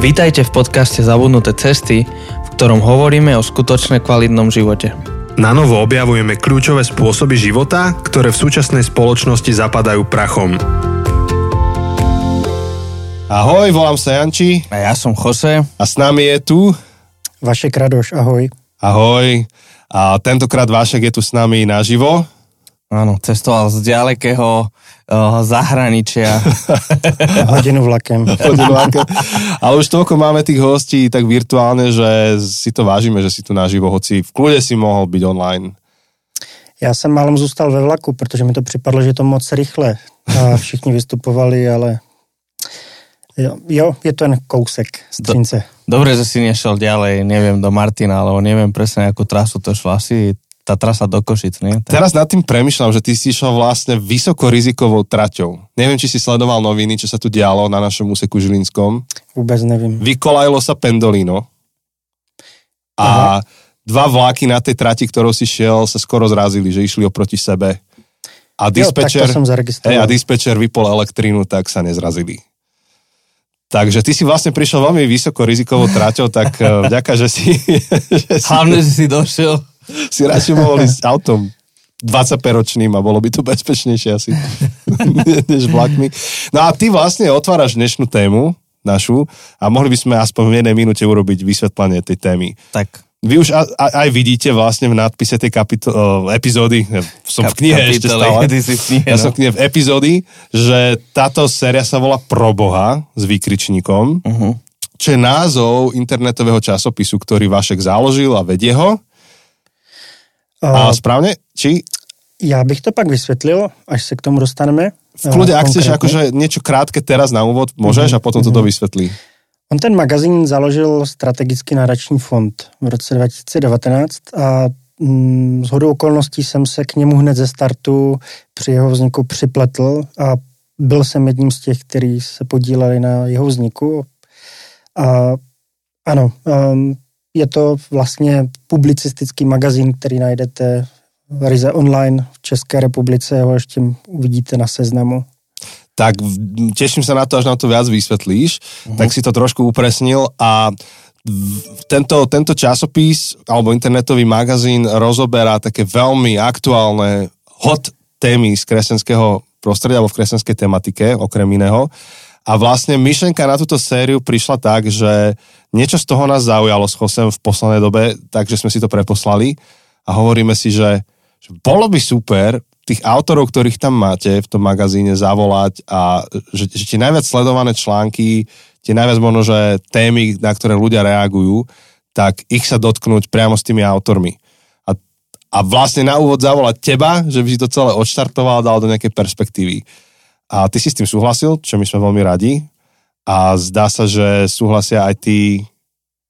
Vítajte v podcaste Zabudnuté cesty, v ktorom hovoríme o skutočne kvalitnom živote. Na novo objavujeme kľúčové spôsoby života, ktoré v súčasnej spoločnosti zapadajú prachom. Ahoj, volám sa Janči A ja som Jose. a s nami je tu, Vašek Radoš, ahoj. ahoj, a tentokrát Vášek je tu s nami naživo. Áno, cestoval z ďalekého uh, zahraničia. Hodinu vlakem. Ale už toľko máme tých hostí tak virtuálne, že si to vážime, že si tu naživo, hoci v kľude si mohol byť online. Já jsem málem zůstal ve vlaku, protože mi to připadlo, že je to moc rychle. A všichni vystupovali, ale jo, jo je to jen kousek z Třince. Dobre, že si nešiel ďalej, neviem, do Martina, alebo neviem presne, akú trasu to šlo. Asi tá trasa do Košic, nie? Tak, Teraz nad tým premyšľam, že ty si išiel vlastne vysokorizikovou traťou. Neviem, či si sledoval noviny, čo sa tu dialo na našom úseku Žilinskom. Vůbec nevím. vykolajilo sa Pendolino a dva vláky na tej trati, ktorou si šiel, sa skoro zrazili, že išli oproti sebe. A Jo, tak dispečer, to jsem hej, a dispečer vypol elektrínu, tak sa nezrazili. Takže ty si vlastne prišiel veľmi vysoko rizikovou traťou, tak eh, vďaka, že si, že si, Hlavne, že si došiel. Si radšej mohol ísť autom 25-ročným a bolo by to bezpečnejšie asi, než vlakmi. No a ty vlastne otváraš dnešnú tému našu a mohli by sme aspoň v jednej minúte urobiť vysvetlenie tej témy. Tak, Vy už a, a, aj vidíte vlastne v nadpise tej kapito- uh, epizódy, ja som v Kap- knihe ešte kapitole, stále, ty si v knihe, ja no. som v knihe v epizódy, že táto séria sa volá Proboha s výkričníkom, uh-huh. čo je názov internetového časopisu, ktorý Vašek založil a vedie ho. A správne? Či já bych to pak vysvětlil, až se k tomu dostaneme. v kľude, Eh, ak chceš konkrétně. akože niečo krátke teraz na úvod, môžeš a potom to dovysvetlí. On ten magazín založil strategický nadační fond v roce 2019 a mm, z hodou okolností jsem se k němu hned ze startu při jeho vzniku připletl a byl jsem jedním z těch, kteří se podíleli na jeho vzniku. A ano, um, je to vlastně publicistický magazín, který najdete v Rize online v České republice, ho ještě uvidíte na seznamu. tak teším sa na to, až nám to viac vysvetlíš, Mhm. tak si to trošku upresnil a tento, tento časopis alebo internetový magazín rozoberá také veľmi aktuálne hot témy z kresťanského prostredia alebo v kresťanskej tematike, okrem iného. A vlastne myšlenka na túto sériu prišla tak, že niečo z toho nás zaujalo s Chosem v poslednej dobe, takže sme si to preposlali a hovoríme si, že, že bolo by super tých autorov, ktorých tam máte v tom magazíne zavolať a že, že tie najviac sledované články, tie najviac možno, že témy, na ktoré ľudia reagujú, tak ich sa dotknúť priamo s tými autormi. A, a vlastne na úvod zavolať teba, že by si to celé odštartoval a dal do nejakej perspektívy. A ty si s tým súhlasil, čo my sme veľmi radi. A zdá sa, že súhlasia aj tí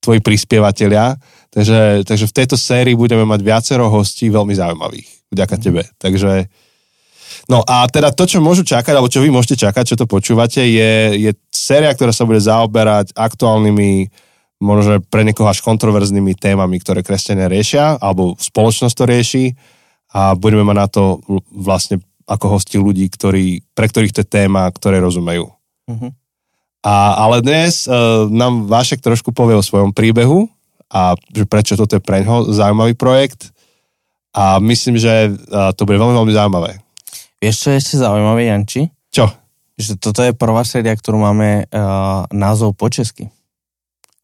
tvoji prispievateľia. Takže, takže v tejto sérii budeme mať viacero hostí veľmi zaujímavých. Vďaka tebe. Takže No a teda to, čo môžu čakať, alebo čo vy môžete čakať, čo to počúvate, je, je séria, ktorá sa bude zaoberať aktuálnymi, možno pre niekoho až kontroverznými témami, ktoré kresťania riešia, alebo spoločnosť to rieši a budeme mať na to vlastne ako hosti ľudí, ktorí, pre ktorých to je téma, ktoré rozumejú. Mhm. A, ale dnes uh, nám Vášek trošku povie o svojom príbehu a že prečo toto je pre ňoho zaujímavý projekt a myslím, že uh, to bude veľmi, veľmi zaujímavé. Vieš, čo je ešte zaujímavé, Janči? Čo? Že toto je prvá séria, ktorú máme uh, názov po česky.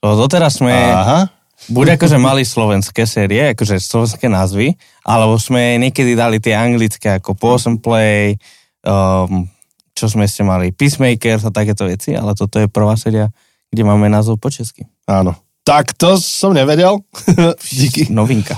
Lebo doteraz sme... Aha. Buď akože mali slovenské série, akože slovenské názvy, alebo sme niekedy dali tie anglické ako Possum Play, um, čo sme ešte mali, Peacemakers a takéto veci, ale toto je prvá séria, kde máme názov po česky. Áno. Tak to som nevedel. Díky. Novinka.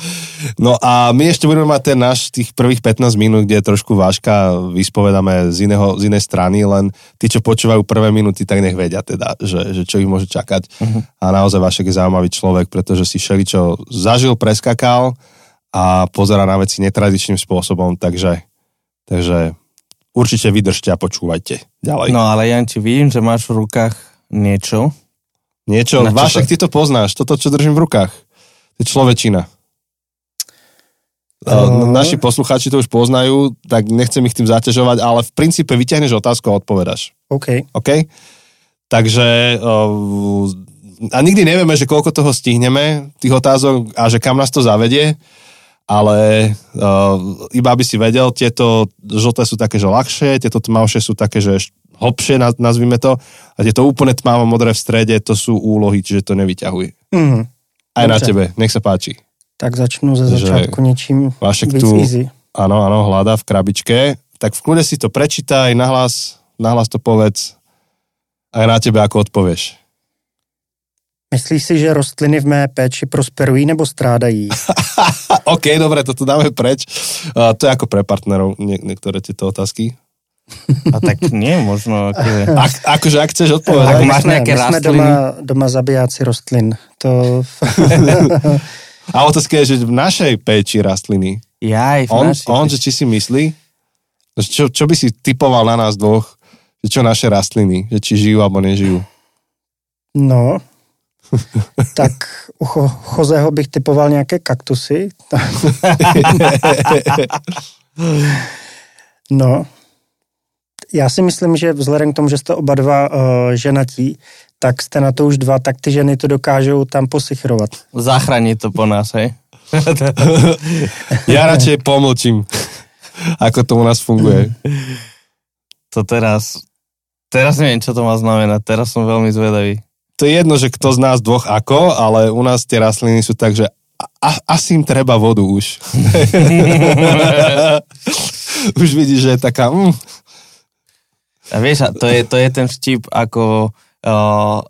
No a my ešte budeme mať ten náš tých prvých 15 minút, kde trošku váška vyspovedáme z, iného, z inej strany, len tí, čo počúvajú prvé minúty, tak nech vedia teda, že, že čo ich môže čakať. Uh-huh. A naozaj Vašek je zaujímavý človek, pretože si všeličo zažil, preskakal a pozera na veci netradičným spôsobom, takže, takže určite vydržte a počúvajte ďalej. No ale Janči, vidím, že máš v rukách niečo. Niečo, Na Vašek, to- ty to poznáš, toto, čo držím v rukách. To je človečina. Uh, naši poslucháči to už poznajú, tak nechcem ich tým zaťažovať, ale v princípe vyťahneš otázku a odpovedaš. OK. OK? Takže uh, a nikdy nevieme, že koľko toho stihneme, tých otázok a že kam nás to zavedie, ale uh, iba aby si vedel, tieto žlté sú také, že ľahšie, tieto tmavšie sú také, že hlbšie, nazvime to, a tieto úplne tmavo modré v strede, to sú úlohy, čiže to nevyťahuj. Mm. Aj na tebe, nech sa páči. Tak začnu ze začátku něčím Vašek víc tu, easy. áno, áno, hľadá v krabičke, tak v kľude si to prečítaj, nahlas, nahlas to povedz, aj na tebe, ako odpovieš. Myslíš si, že rostliny v mé péči prosperují nebo strádají? OK, dobre, toto dáme preč. Uh, to je ako pre partnerov, nie, niektoré tieto otázky. A tak nie, možno... Akože... Ak, akože, ak chceš odpovedať. Tak My máš nějaké my rastliny? doma, doma zabijáci rostlin. To... A otázka je, že v našej péči rastliny, Jaj, v on, našich- on že či si myslí, že čo, čo by si typoval na nás dvoch, že čo naše rastliny, že či žijú alebo nežijú. No, tak u cho, Chozeho bych typoval nějaké kaktusy. no, já si myslím, že vzhledem k tomu, že jste oba dva uh, ženatí, tak jste na to už dva, tak ty ženy to dokážou tam posichrovat. Zachrání to po nás, hej? Ja radšej pomlčím, ako to u nás funguje. To teraz... Teraz neviem, čo to má znamenať. Teraz som veľmi zvedavý. To je jedno, že kto z nás dvoch ako, ale u nás tie rastliny sú tak, že a, a, asi im treba vodu už. už vidíš, že je taká... Mm, A vieš, a to je, to je ten vtip, ako uh,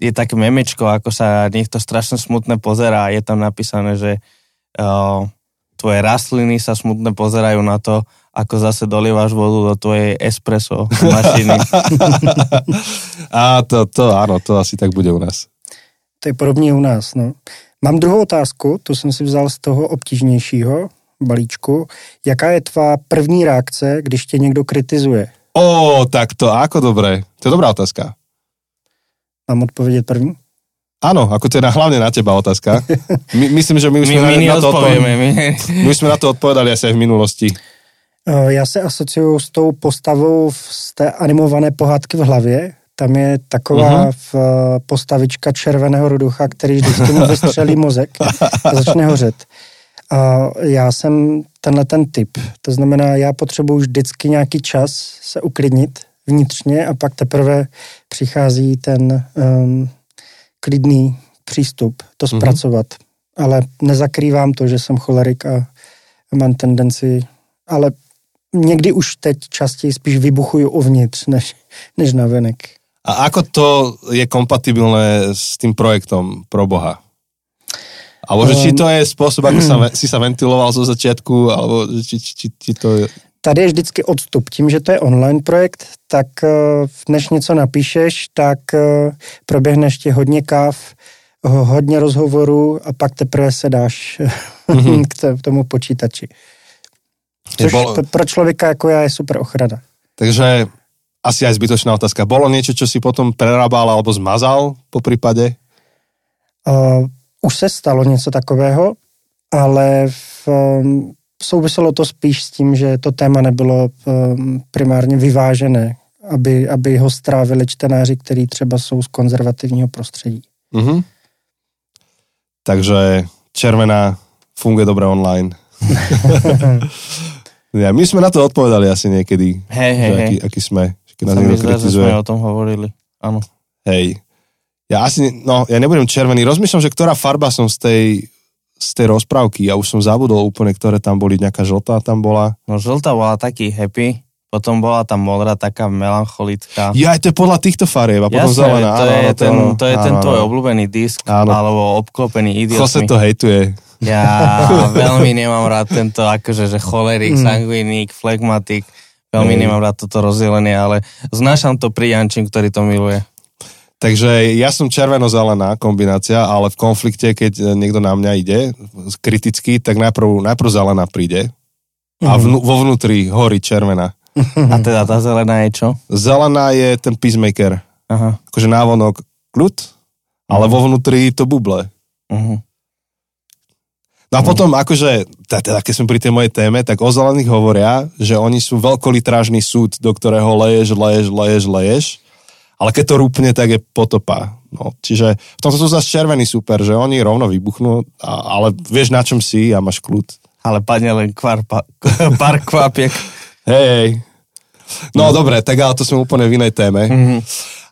je také memečko, ako sa niekto strašne smutne pozerá a je tam napísané, že uh, tvoje rastliny sa smutne pozerajú na to, ako zase dolievaš vodu do tvojej espresso mašiny. a to, to áno, to asi tak bude u nás. To je podobně u nás. No. Mám druhou otázku, tu jsem si vzal z toho obtížnějšího balíčku. Jaká je tvá první reakce, když tě někdo kritizuje? Ó, tak to ako dobre. To je dobrá otázka. Mám odpovědět první? Áno, ako to je na, hlavne na teba otázka. My, myslím, že my už My, sme my na, na to odpovedali, My... my už sme na to odpovedali asi aj v minulosti. Eh, Já se asociuju s tou postavou v- z té animované pohádky v hlavě. Tam je taková v, postavička červeného ruducha, který vždycky mu vystřelí mozek a začne hořet. A já jsem tenhle ten typ. To znamená, já potřebuji vždycky nějaký čas se uklidnit vnitřně a pak teprve přichází ten um, klidný přístup to Mhm. zpracovat. Ale nezakrývám to, že jsem cholerik a mám tendenci, ale někdy už teď častěji spíš vybuchuju uvnitř, než, než na venek. A ako to je kompatibilné s tým projektom pro Boha? Alebo že či to je ako sa, ve- si sa ventiloval zo začiatku, alebo či, či, či, či to je... Tady je vždycky odstup. Tím, že to je online projekt, tak eh, než něco napíšeš, tak eh, proběhne ještě hodně káv, ho- hodně rozhovorů a pak teprve se dáš Mhm. k tomu počítači. Což bolo- to pro člověka jako já je super ochrana. Takže asi aj zbytočná otázka. Bolo niečo, čo si potom prerábal alebo zmazal po prípade? Uh, už se stalo něco takového, ale v, um, souviselo to spíš s tím, že to téma nebylo um, primárně vyvážené, aby, aby ho strávili čtenáři, kteří třeba jsou z konzervativního prostředí. Mhm. Takže červená funguje dobre online. ja, my sme na to odpovedali asi niekedy, Hej, hej, hej. aký, aký sme, keď nás že kritizuje. sme o tom hovorili. Áno. Hej. Ja asi, no, ja nebudem červený. Rozmýšľam, že ktorá farba som z tej, z tej rozprávky. Ja už som zabudol úplne, ktoré tam boli. Nejaká žltá tam bola. No žltá bola taký happy, potom bola tam modrá taká melancholická. Ja, aj to je podľa týchto farieb. A potom Jasné, zelená. to, Áno, je ten, áno. to je ten tvoj áno. obľúbený disk, Áno. alebo obklopený Jose idiotmi. to hejtuje. Ja veľmi nemám rád tento, akože, že cholerik, Mm. sanguiník, flegmatik. Veľmi Hej. nemám rád toto rozdelenie, ale znášam to pri Jančím, ktorý to miluje. Takže ja som červeno-zelená kombinácia, ale v konflikte, keď e, niekto na mňa ide kriticky, tak najprv, najprv zelená príde a vnú, vo vnútri horí červená. A teda tá zelená je čo? Zelená je ten peacemaker. Aha. Akože návonok kľud, ale vo vnútri to buble. Uh-huh. No a potom akože, teda keď sme pri tej mojej téme, tak o zelených hovoria, že oni sú veľkolitrážny súd, do ktorého leješ, leješ, leješ, leješ, ale keď to rúpne, tak je potopa. No, čiže v tomto sú zase červení super, že oni rovno vybuchnú, a, ale vieš na čom si a máš kľud. Ale padne len kvár, pa, pár kvapiek. Hej, hej. No, no dobre, tak ale to sme úplne v inej téme. Mm-hmm.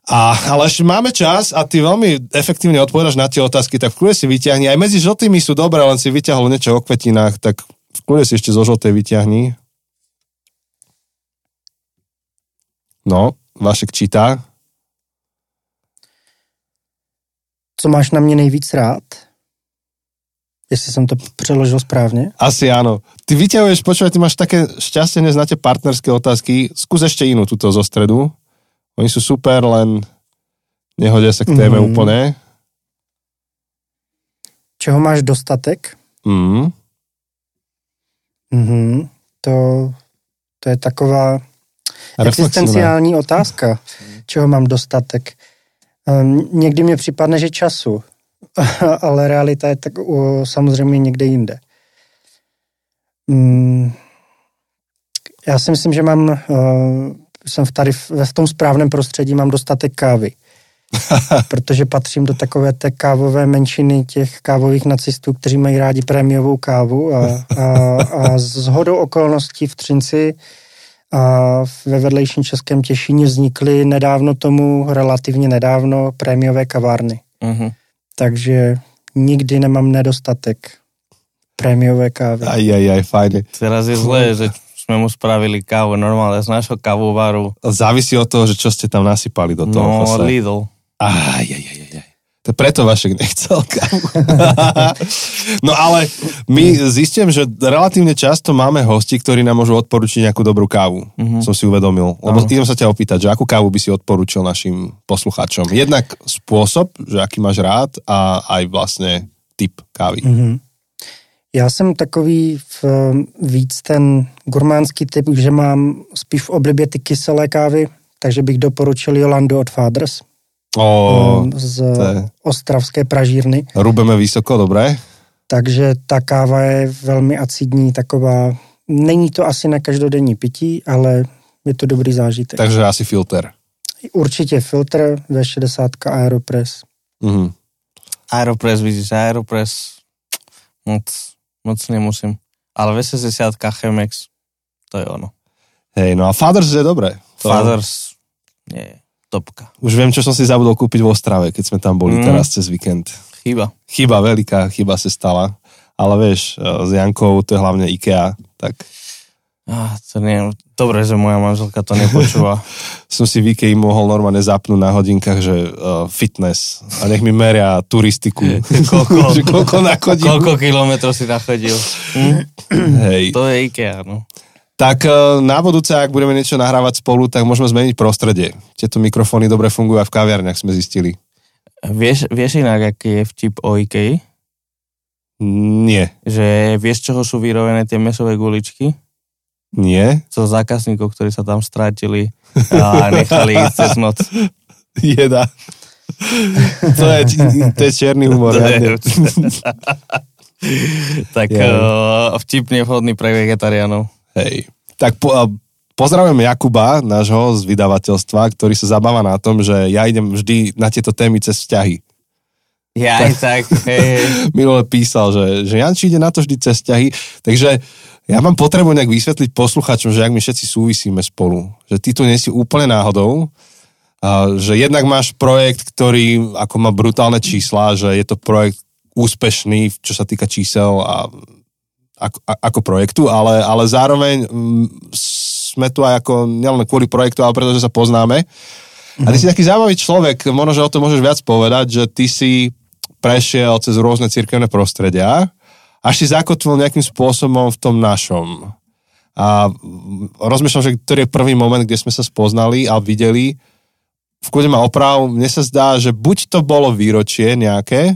A, ale ešte máme čas a ty veľmi efektívne odpovedaš na tie otázky, tak v kľude si vyťahni. Aj medzi žltými sú dobré, len si vyťahol niečo o kvetinách, tak v kľude si ešte zo žltej vyťahni. No, Vašek čítá. Co máš na mě nejvíc rád? Jestli jsem to přeložil správně. Asi áno. Ty vyťahuješ, počúvaj, ty máš také šťastie tie partnerské otázky. Skús ešte inú túto zo stredu. Oni sú super, len nehodia sa k téme mm-hmm. úplne. Čeho máš dostatek? Mm. Mm-hmm. To, to je taková existenciální otázka. Čeho mám dostatek? Um, někdy mě připadne, že času, ale realita je tak uh, samozřejmě někde jinde. Um, já si myslím, že mám, uh, jsem v tady v, v tom správném prostředí, mám dostatek kávy. protože patřím do takové té kávové menšiny těch kávových nacistů, kteří mají rádi prémiovou kávu a, a, a z hodou okolností v Třinci a ve vedlejším Českém Těšíně vznikly nedávno tomu, relativně nedávno, prémiové kavárny. Uh-huh. Takže nikdy nemám nedostatek prémiové kávy. Aj, aj, aj, fajne. Teraz je zlé, že sme mu spravili kávu normálne z nášho kávovaru. Závisí od toho, že čo ste tam nasypali do toho. No, Lidl. Aj, aj, aj, aj. To preto Vašek nechcel kávu. no ale my zistím, že relatívne často máme hosti, ktorí nám môžu odporučiť nejakú dobrú kávu. Mm-hmm. Som si uvedomil. Lebo idem sa ťa opýtať, že akú kávu by si odporučil našim poslucháčom. Jednak spôsob, že aký máš rád a aj vlastne typ kávy. Mm-hmm. Já jsem takový v, víc ten gurmánský typ, že mám spíš v oblibě ty kyselé kávy, takže bych doporučil Jolando od Fathers. O, z je... ostravské pražírny. Rubeme vysoko, dobré? Takže ta káva je velmi acidní, taková, není to asi na každodenní pití, ale je to dobrý zážitek. Takže asi filter. Určitě filtr, V60 Aeropress. Mm-hmm. Aeropress, vidíš, Aeropress, moc, moc nemusím. Ale V60 Chemex, to je ono. Hej, no a Fathers je dobré. To... Fathers, nie topka. Už viem, čo som si zabudol kúpiť v Ostrave, keď sme tam boli mm. teraz cez víkend. Chyba. Chyba, veľká chyba sa stala. Ale vieš, e, s Jankou to je hlavne IKEA, tak... Ah, to nie, dobre, že moja manželka to nepočúva. som si v IKEA mohol normálne zapnúť na hodinkách, že uh, fitness a nech mi meria turistiku. koľko, že koľko nachodil. Koľko kilometrov si nachodil. Hm? Hej. To je IKEA, no. Tak e, na budúce, ak budeme niečo nahrávať spolu, tak môžeme zmeniť prostredie. Tieto mikrofóny dobre fungujú aj v kaviarniach, sme zistili. Vieš, vieš inak, aký je vtip o IKEA? Nie. Že vieš, čoho sú vyrobené tie mesové guličky? Nie. Co zákazníkov, ktorí sa tam strátili a nechali ísť cez noc. Jeda. To je, to je čierny humor. Je. tak yeah. vtipne vhodný pre vegetariánov. Hej. Tak po, pozdravujem Jakuba, nášho z vydavateľstva, ktorý sa zabáva na tom, že ja idem vždy na tieto témy cez vzťahy. Ja aj tak, hej. Minule písal, že, že Janči ide na to vždy cez vzťahy, takže ja mám potrebu nejak vysvetliť posluchačom, že ak my všetci súvisíme spolu, že ty tu nie si úplne náhodou, a že jednak máš projekt, ktorý ako má brutálne čísla, že je to projekt úspešný, čo sa týka čísel a ako, ako projektu, ale, ale zároveň mm, sme tu aj ako nielen kvôli projektu, ale pretože sa poznáme. A ty mhm. si taký zaujímavý človek, možno, že o tom môžeš viac povedať, že ty si prešiel cez rôzne cirkevné prostredia, až si zakotvil nejakým spôsobom v tom našom. A rozmýšľam, že ktorý je prvý moment, kde sme sa spoznali a videli, v kúde ma oprav, mne sa zdá, že buď to bolo výročie nejaké,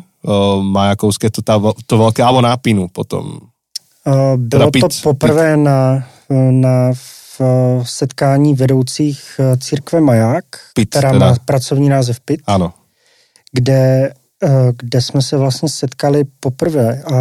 majakovské, to, tá, to veľké, alebo nápinu potom. Eh, bylo to poprvé na, na v setkání vedoucích eh, církve Maják, Pit, která teda. má pracovní název PIT, ano. kde, eh, kde jsme se vlastně setkali poprvé a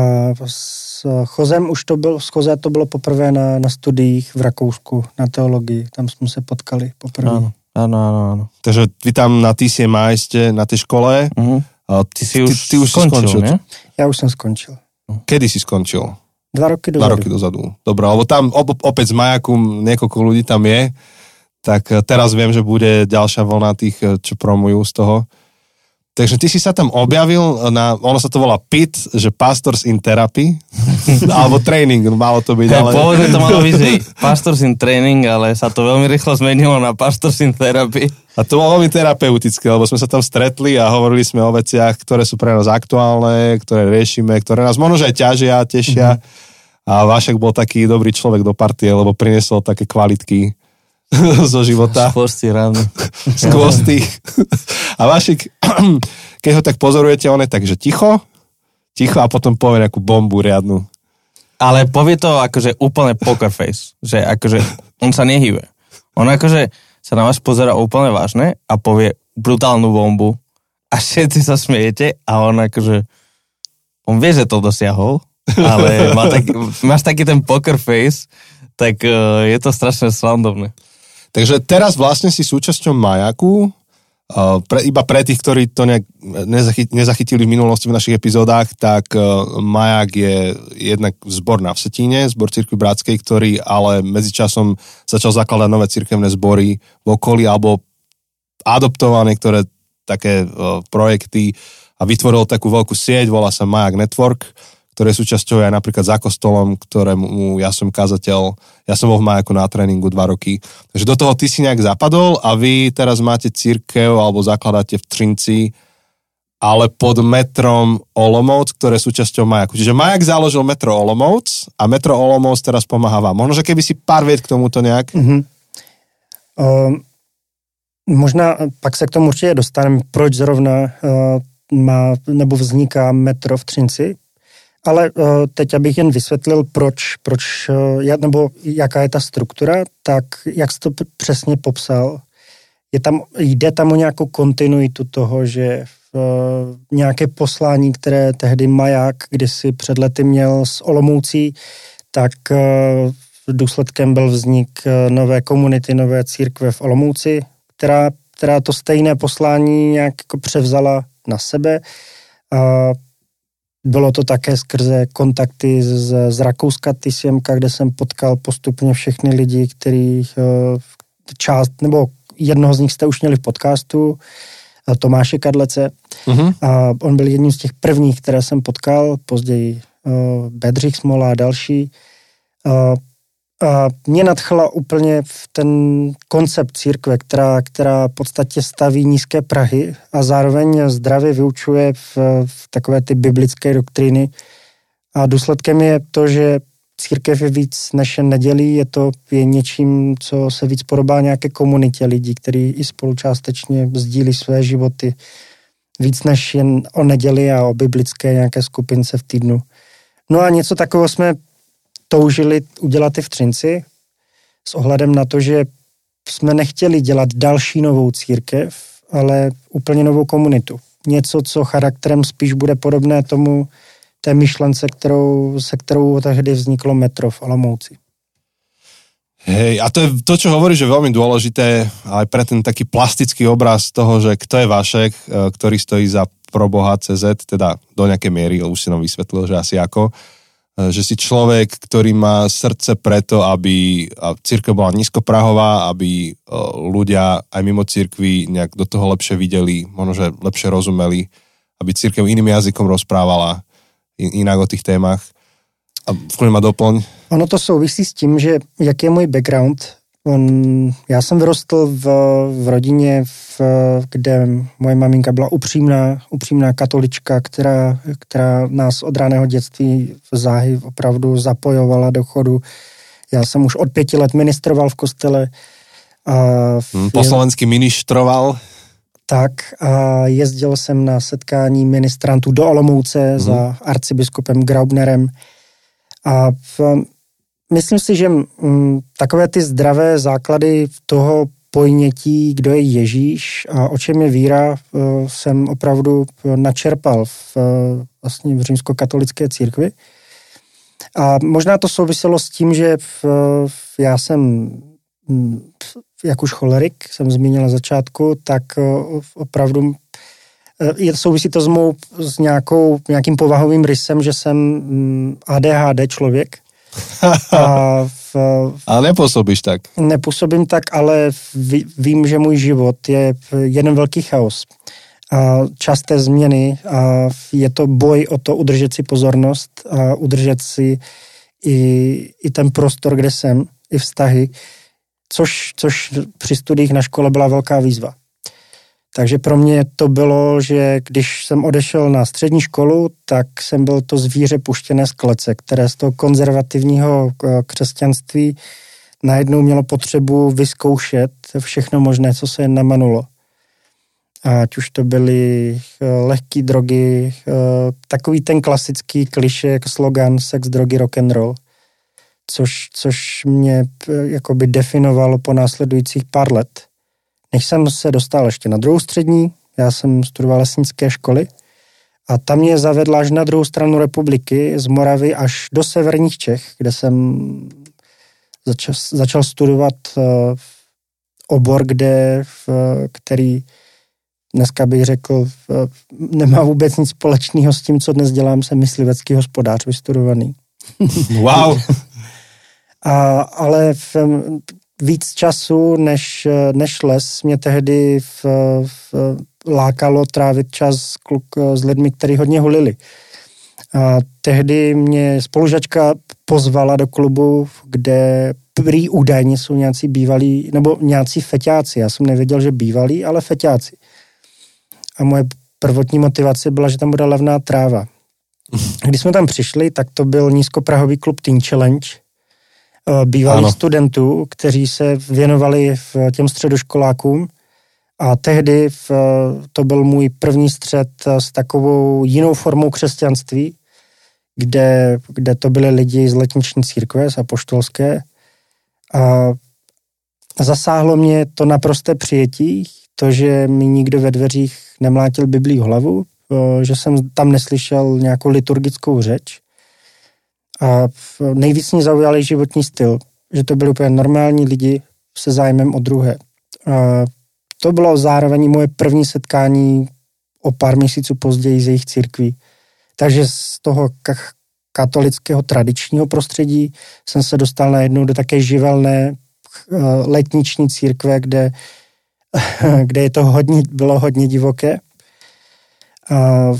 s Chozem už to bylo, s Choze to bylo poprvé na, na studiích v Rakousku, na teologii, tam jsme se potkali poprvé. Ano. Áno, áno, áno. Takže vy tam na TCMI ste na tej škole. Uh-huh. A Ty si už, ty už si skončil, ne? Já už jsem skončil. Kedy si skončil? Dva roky Dva dozadu. roky dozadu. Dobre, lebo tam op- opäť z Majaku niekoľko ľudí tam je, tak eh, teraz viem, že bude ďalšia vlna tých, eh, čo promujú z toho. Takže ty si sa tam objavil na, ono sa to volá PIT, že Pastors in Therapy, alebo training, malo to byť, ale... pôvodne to malo byť, že Pastors in Training, ale sa to veľmi rýchlo zmenilo na Pastors in Therapy. A to bolo veľmi terapeutické, lebo sme sa tam stretli a hovorili sme o veciach, ktoré sú pre nás aktuálne, ktoré riešime, ktoré nás možno aj ťažia, tešia. A Vašek bol taký dobrý človek do partie, lebo priniesol také kvalitky zo života. Šporsti ráno. skvostý. A Vašik, keď ho tak pozorujete, on je tak, že ticho, ticho a potom povie nejakú bombu riadnu. Ale povie to akože úplne poker face, že akože on sa nehybe. On akože sa na vás pozera úplne vážne a povie brutálnu bombu a všetci sa smejete a on akože on vie, že to dosiahol, ale má tak, máš taký ten poker face, tak uh, je to strašne srandovné. Takže teraz vlastne si súčasťou Majaku, uh, pre, iba pre tých, ktorí to nejak nezachy, nezachytili v minulosti v našich epizódach, tak uh, Majak je jednak zbor na Vsetíne, zbor Cirkvi Bratskej, ktorý ale medzičasom začal zakladať nové cirkevné zbory v okolí alebo adoptoval niektoré také uh, projekty a vytvoril takú veľkú sieť, volá sa Majak Network, ktoré sú súčasťou aj napríklad za kostolom, ktorému ja som kazateľ, ja som bol v Majaku na tréningu dva roky. Takže do toho ty si nejak zapadol a vy teraz máte církev alebo zakladáte v Trinci, ale pod metrom Olomouc, ktoré sú súčasťou Majaku. Čiže Majak založil metro Olomouc a metro Olomouc teraz pomáha vám. Možno, že keby si pár viet k tomuto nejak... Mhm. Uh, možná pak se k tomu určitě dostaneme, proč zrovna uh, má nebo vzniká metro v Třinci, ale uh, teď abych jen vysvětlil, proč, proč ja- nebo jaká je ta struktura, tak jak jsi to přesně popsal, je tam, jde tam o nějakou kontinuitu toho, že v, uh, nějaké poslání, které tehdy Maják kdysi před lety měl s Olomoucí, tak důsledkem byl vznik nové komunity, nové církve v Olomouci, která, která to stejné poslání nějak jako převzala na sebe. A bylo to také skrze kontakty z, z Rakouska TCMK, kde jsem potkal postupně všechny lidi, který uh, část, nebo jednoho z nich jste už měli v podcastu, eh, Tomáše Kadlece. Uh-huh. A on byl jedním z těch prvních, které jsem potkal, později uh, Bedřich Smola a další. A mě nadchla úplně v ten koncept církve, která, která v podstatě staví nízké Prahy a zároveň zdravě vyučuje v, v takové ty biblické doktríny. A důsledkem je to, že církev je víc jen nedělí, je to je něčím, co se víc podobá nějaké komunitě lidí, kteří i spolu částečně sdílí své životy víc než jen o neděli a o biblické nějaké skupince v týdnu. No a něco takového jsme toužili udělat i v Třinci s ohledem na to, že jsme nechtěli dělat další novou církev, ale úplně novou komunitu. Něco, co charakterem spíš bude podobné tomu té myšlence, kterou, se kterou tehdy vzniklo metro v Olomouci. Hej, a to je to, čo hovoríš, že veľmi dôležité aj pre ten taký plastický obraz toho, že kto je Vašek, e, ktorý stojí za proboha CZ, teda do nejakej miery, už si nám vysvetlil, že asi ako, že si človek, ktorý má srdce preto, aby církev bola nízkoprahová, aby e, ľudia aj mimo církvy nejak do toho lepšie videli, možno, že lepšie rozumeli, aby církev iným jazykom rozprávala in- inak o tých témach. A v kľudne ma doplň. Ono to souvisí s tím, že jak je můj background. Já jsem vyrostl v, v rodině, v, kde moje maminka byla upřímná, upřímná katolička, která, která nás od raného dětství záhy opravdu zapojovala do chodu. Já jsem už od pěti let ministroval v kostele. A v, Hm, Po slovensky ministroval. tak a jezdil jsem na setkání ministrantů do Olomouce mm-hmm. za arcibiskupem Graubnerem a v, myslím si, že mm, takové ty zdravé základy toho pojnětí, kdo je Ježíš a o čem je víra, eh, jsem opravdu eh, načerpal v, eh, vlastně v římskokatolické církvi. A možná to souviselo s tím, že v, v, já jsem mm, jak už cholerik jsem zmínil na začátku, tak opravdu je, souvisí to s mou, s nějakou, nějakým povahovým rysem, že jsem mm, ADHD člověk. A, v, a nepůsobíš tak. Nepůsobím tak, ale ví, vím, že můj život je jeden velký chaos. A časté změny a je to boj o to udržet si pozornost a udržet si i, i ten prostor, kde jsem, i vztahy, což, což při studiích na škole byla velká výzva. Takže pro mě to bylo, že když jsem odešel na střední školu, tak jsem byl to zvíře puštěné z klece, které z toho konzervativního eh, křesťanství najednou mělo potřebu vyzkoušet všechno možné, co se namanulo. Ať už to byly eh, lehké drogy, eh, takový ten klasický kliše jako slogan sex, drogy, rock and roll, což, což mě jakoby definovalo po následujících pár let – než jsem se dostal ještě na druhou střední, já jsem studoval lesnické školy a tam mě zavedla až na druhou stranu republiky z Moravy až do severních Čech, kde jsem začal, začal studovat uh, obor, kde, uh, který dneska bych řekl, nemá vůbec nic společného s tím, co dnes dělám, jsem myslivecký hospodář vystudovaný. Wow! a, ale v, víc času než, než les mě tehdy v, v, lákalo trávit čas kluk s lidmi, kteří hodně hulili. A tehdy mě spolužačka pozvala do klubu, kde prý údajně jsou nějací bývalí, nebo nějací feťáci. Já jsem nevěděl, že bývalí, ale feťáci. A moje prvotní motivace byla, že tam bude levná tráva. Když jsme tam přišli, tak to byl nízkoprahový klub Teen Challenge, bývalých ano. studentů, kteří se věnovali v těm středoškolákům. A tehdy v, to byl můj první střed s takovou jinou formou křesťanství, kde, kde to byly lidi z letniční církve, z apoštolské. A zasáhlo mě to naprosté přijetí, to, že mi nikdo ve dveřích nemlátil Biblí hlavu, eh, že jsem tam neslyšel nějakou liturgickou řeč, a nejvíc mě zaujal životní styl, že to byli úplně normální lidi se zájmem o druhé. A to bylo zároveň moje první setkání o pár měsíců později z jejich církví. Takže z toho katolického tradičního prostředí jsem se dostal najednou do také živelné eh, letniční církve, kde, kde je to hodně, bylo hodně divoké. A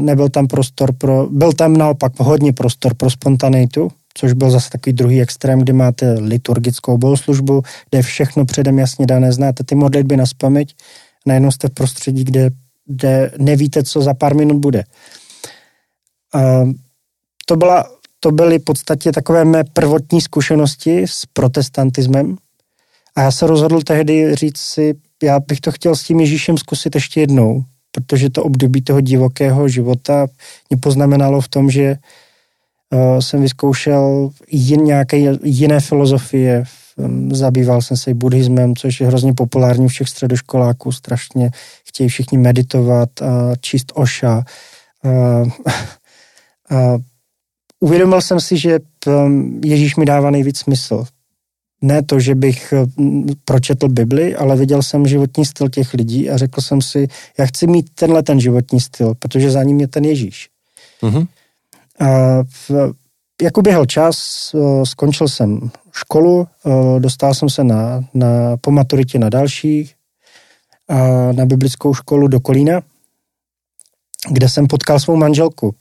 nebyl tam prostor pro, byl tam naopak hodně prostor pro spontaneitu, což byl zase takový druhý extrém, kdy máte liturgickou bohoslužbu, kde je všechno předem jasně dané, znáte ty modlitby na spaměť, najednou jste v prostředí, kde, kde nevíte, co za pár minut bude. A to, byla, to byly v podstatě takové mé prvotní zkušenosti s protestantismem. A já se rozhodl tehdy říct si, já bych to chtěl s tím Ježíšem zkusit ještě jednou, protože to období toho divokého života mě poznamenalo v tom, že uh, jsem vyzkoušel jin, nějaké jiné filozofie, um, zabýval jsem se i buddhismem, což je hrozně populární všech středoškoláků, strašně chtějí všichni meditovat a číst oša. Uh, uh, uvědomil jsem si, že um, Ježíš mi dává nejvíc smysl ne to, že bych eh, pročetl Bibli, ale viděl jsem životní styl těch lidí a řekl jsem si, já chci mít tenhle ten životní styl, protože za ním je ten Ježíš. Mm-hmm. A v, jak uběhl čas, eh, skončil jsem školu, eh, dostal jsem se na, na, po maturitě na další, a na biblickou školu do Kolína, kde jsem potkal svou manželku.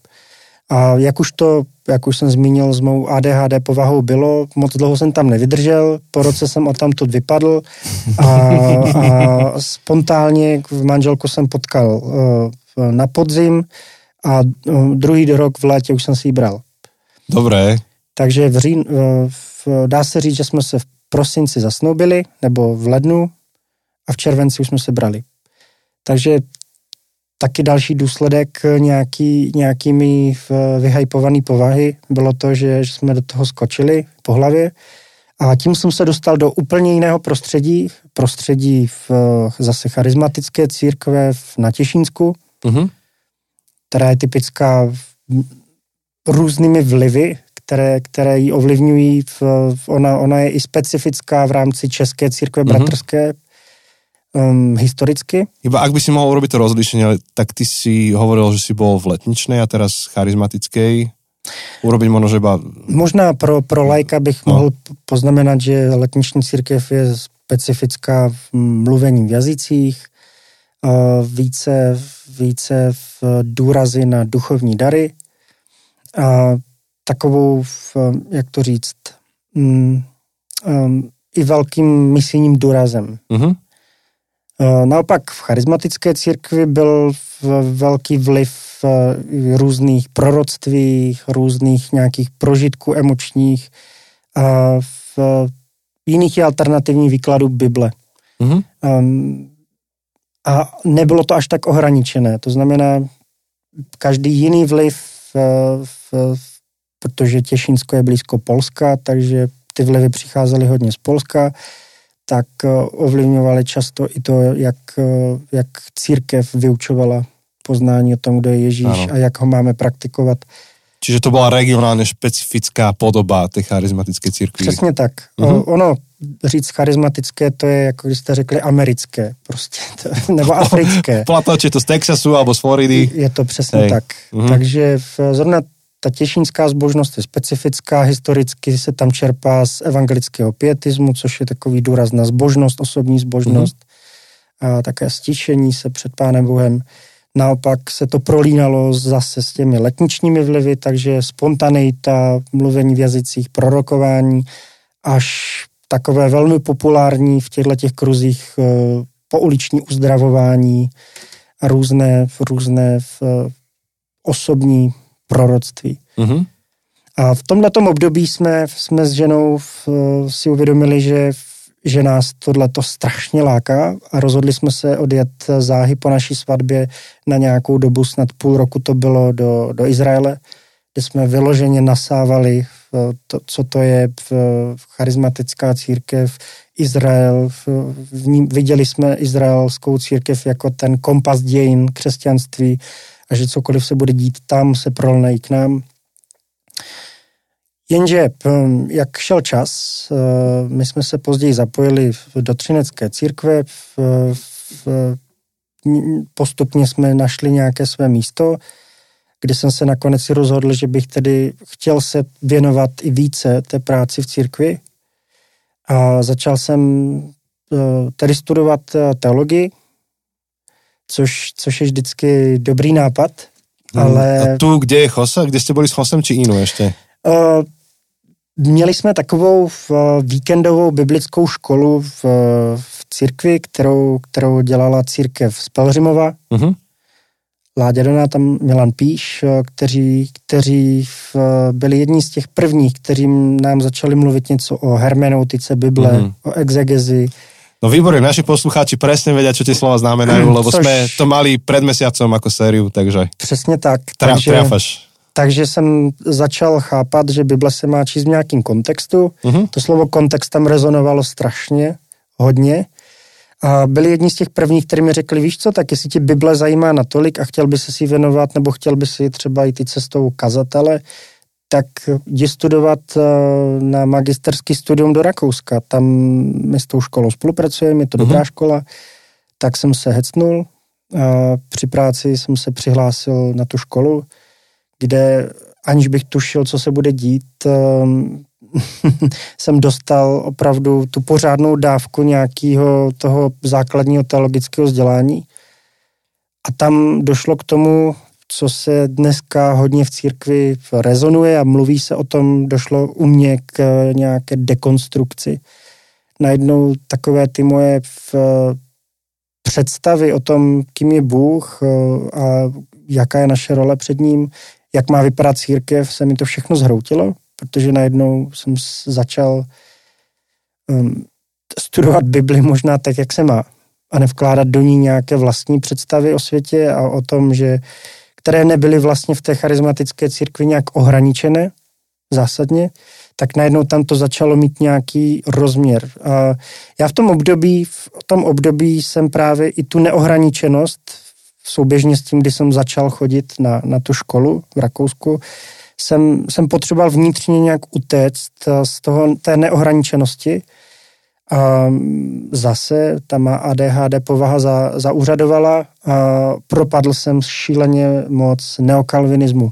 A jak už to, jak už jsem zmínil, s mou ADHD povahou bylo, moc dlouho jsem tam nevydržel, po roce jsem o tamtud vypadl a, a spontánně v manželku jsem potkal uh, na podzim a uh, druhý rok v létě už jsem si ji bral. Dobré. Takže v říjn, uh, v, dá se říct, že jsme se v prosinci zasnoubili, nebo v lednu a v červenci už jsme se brali. Takže taky další důsledek nějaký, nějakými vyhypovaný povahy bylo to, že, že jsme do toho skočili po hlavě a tím jsem se dostal do úplně jiného prostředí, prostředí v zase charismatické církve v Natěšínsku, mm-hmm. která je typická různými vlivy, které, které ji ovlivňují. V, ona, ona je i specifická v rámci České církve mm-hmm. bratrské, um, historicky. Iba ak by si mohol urobiť to rozlišenie, tak ty si hovoril, že si bol v letničnej a teraz charizmatickej. Urobiť možno, že iba... Možná pro, pro lajka bych no. mohl poznamenat, že letniční církev je specifická v mluvení v jazycích, více, více v důrazy na duchovní dary a takovou, v, jak to říct, um, um, i velkým misijním důrazem. Mm-hmm. Naopak v charismatické církvi byl velký vliv různých proroctví, různých nějakých prožitků emočních a v jiných je alternativní výkladů Bible. Mm-hmm. A nebylo to až tak ohraničené. To znamená, každý jiný vliv, v, v, protože Těšínsko je blízko Polska, takže ty vlivy přicházely hodně z Polska, tak eh, ovlivňovaly často i to, jak, eh, jak církev vyučovala poznání o tom, kdo je Ježíš ano. a jak ho máme praktikovat. Čiže to byla regionálně špecifická podoba té charizmatické církve. Přesně tak. Uh-huh. Ono, říct charizmatické, to je, jako když jste řekli, americké prostě, to, nebo africké. Plato, či to z Texasu nebo z Floridy. Je to přesně Hej. tak. Uh-huh. Takže v, zrovna ta těšínská zbožnost je specifická, historicky se tam čerpá z evangelického pietismu, což je takový důraz na zbožnost, osobní zbožnost uh-huh. a také stišení se před Pánem Bohem. Naopak se to prolínalo zase s těmi letničními vlivy, takže spontaneita, mluvení v jazycích, prorokování, až takové velmi populární v těchto těch kruzích eh, pouliční uzdravování a různé, různé v, eh, osobní proroctví. Mm-hmm. A v tomto období jsme, jsme s ženou v, si uvědomili, že že nás tohle to strašně láká a rozhodli jsme se odjet záhy po naší svatbě na nějakou dobu, snad půl roku to bylo do, do Izraele, kde jsme vyloženě nasávali, to, co to je v, v charismatická církev, Izrael, v, v ní, viděli jsme izraelskou církev jako ten kompas dějin křesťanství a že cokoliv se bude dít tam, se prolne i k nám. Jenže jak šel čas, eh, my jsme se později zapojili do Třinecké církve, v, v, postupně jsme našli nějaké své místo, kde jsem se nakonec si rozhodl, že bych tedy chtěl se věnovat i více té práci v církvi. A začal jsem eh, tedy studovat eh, teologii, což, což je vždycky dobrý nápad, hmm. ale... A tu, kde je Chose? Kde jste byli s Chosem či jinou ještě? Uh, Měli jsme takovou v, víkendovou biblickou školu v, v církvi, kterou, kterou dělala církev z Pelřimova. Mm-hmm. Láďa Donát tam Milan Píš, eh, kteří, kteří v, byli jedni z těch prvních, kteří nám začali mluvit něco o hermeneutice Bible, mm-hmm. o exegezi. No výborně, naši posluchači přesně vědí, co ty slova znamenají, lebo Což... jsme to mali před mesiacom jako sériu, takže... Přesně tak. Tra, takže, trafaš. Takže jsem začal chápat, že Bible se má číst v nějakém kontextu. Uh-huh. To slovo kontext tam rezonovalo strašně, hodně. A byli jedni z těch prvních, kteří mi řekli, víš co, tak jestli ti Bible zajímá natolik a chtěl by se si věnovat, nebo chtěl by si třeba jít cestou kazatele, tak jdi studovat eh, na magisterský studium do Rakouska. Tam my s tou školou spolupracujeme, je to dobrá škola. Tak jsem se hecnul. A při práci jsem se přihlásil na tu školu kde aniž bych tušil, co se bude dít, um, jsem dostal opravdu tu pořádnou dávku nějakého toho základního teologického vzdělání. A tam došlo k tomu, co se dneska hodně v církvi rezonuje a mluví se o tom, došlo u mě k nějaké dekonstrukci. Najednou takové ty moje v představy o tom, kým je Bůh a jaká je naše role před ním, jak má vypadat církev, se mi to všechno zhroutilo, protože najednou jsem začal um, studovat Bibli možná tak, jak se má a nevkládat do ní nějaké vlastní představy o světě a o tom, že které nebyly vlastně v té charismatické církvi nějak ohraničené zásadně, tak najednou tam to začalo mít nějaký rozměr. A já v tom období, v tom období jsem právě i tu neohraničenost souběžně s tím, kdy jsem začal chodit na, na tu školu v Rakousku, jsem, jsem potřeboval vnitřně nějak utéct z toho, té neohraničenosti. A zase ta má ADHD povaha za, zaúřadovala a propadl jsem šíleně moc neokalvinismu.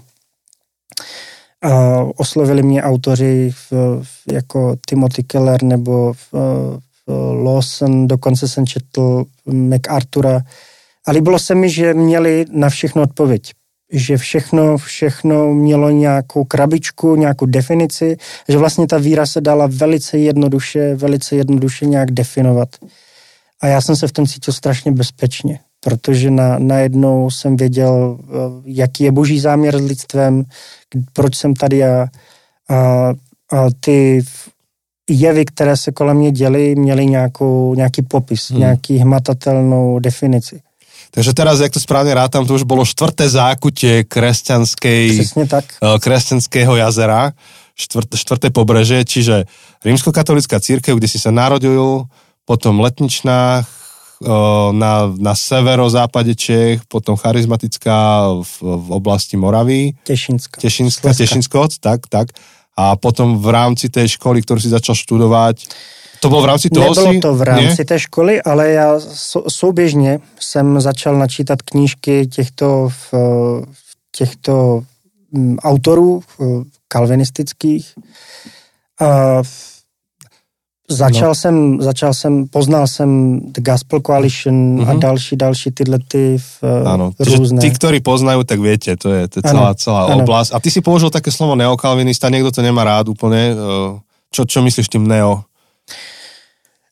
A oslovili mě autoři v, v, jako Timothy Keller nebo v, v Lawson, dokonce jsem četl MacArthura. A líbilo se mi, že měli na všechno odpověď že všechno, všechno mělo nějakou krabičku, nějakou definici, že vlastně ta víra se dala velice jednoduše, velice jednoduše nějak definovat. A já jsem se v tom cítil strašně bezpečně, protože na, najednou jsem věděl, eh, jaký je boží záměr s lidstvem, proč jsem tady já. A, a ty jevy, které se kolem mě děly, měly nějakou, nějaký popis, hmm. nějaký hmatatelnou definici. Takže teraz, jak to správne rátam, to už bolo štvrté zákutie kresťanskej, tak. Eh, kresťanského jazera, štvrté, štvrté pobreže, čiže rímskokatolická církev, kde si sa narodil, potom letničná, eh, na, na severozápade Čech, potom charizmatická v, v oblasti Moravy. Tešinska, Tešinsko, tak, tak. A potom v rámci tej školy, ktorú si začal študovať, to bylo v rámci toho Nebylo si... to v rámci ne? té školy, ale já souběžně jsem začal načítat knížky těchto, těchto mm, autorů kalvinistických. A začal, no. jsem, začal jsem, poznal jsem The Gospel Coalition mm-hmm. a mhm. další, další tyhle ty v, ano. různé. Tí, ktorí poznajú, tak viete, to je, to je celá, celá ano. oblasť. A ty si použil také slovo neokalvinista, niekto to nemá rád úplne. Čo, čo myslíš tým neo?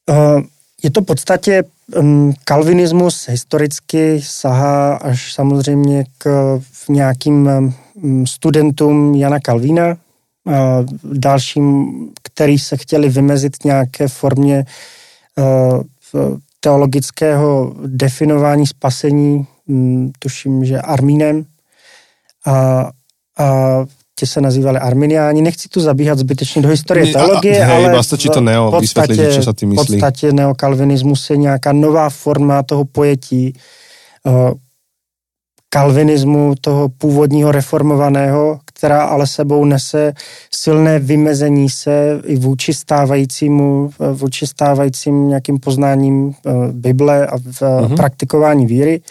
Eh, je to v podstatě mm, kalvinismus historicky sahá až samozřejmě k nějakým mm, studentům Jana Kalvína, dalším, který se chtěli vymezit nějaké formě eh, teologického definování spasení, mm, tuším, že Armínem. A, a ti se nazývali Arminiáni. Nechci tu zabíhat zbytečně do historie teologie, hej, ale stačí to neo, v podstatě, čo sa tým myslí. V podstatě neokalvinismus je nějaká nová forma toho pojetí uh, kalvinismu, toho původního reformovaného, která ale sebou nese silné vymezení se i vůči stávajícímu, eh, vůči stávajícím nějakým poznáním uh, Bible a v, uh-huh. praktikování víry.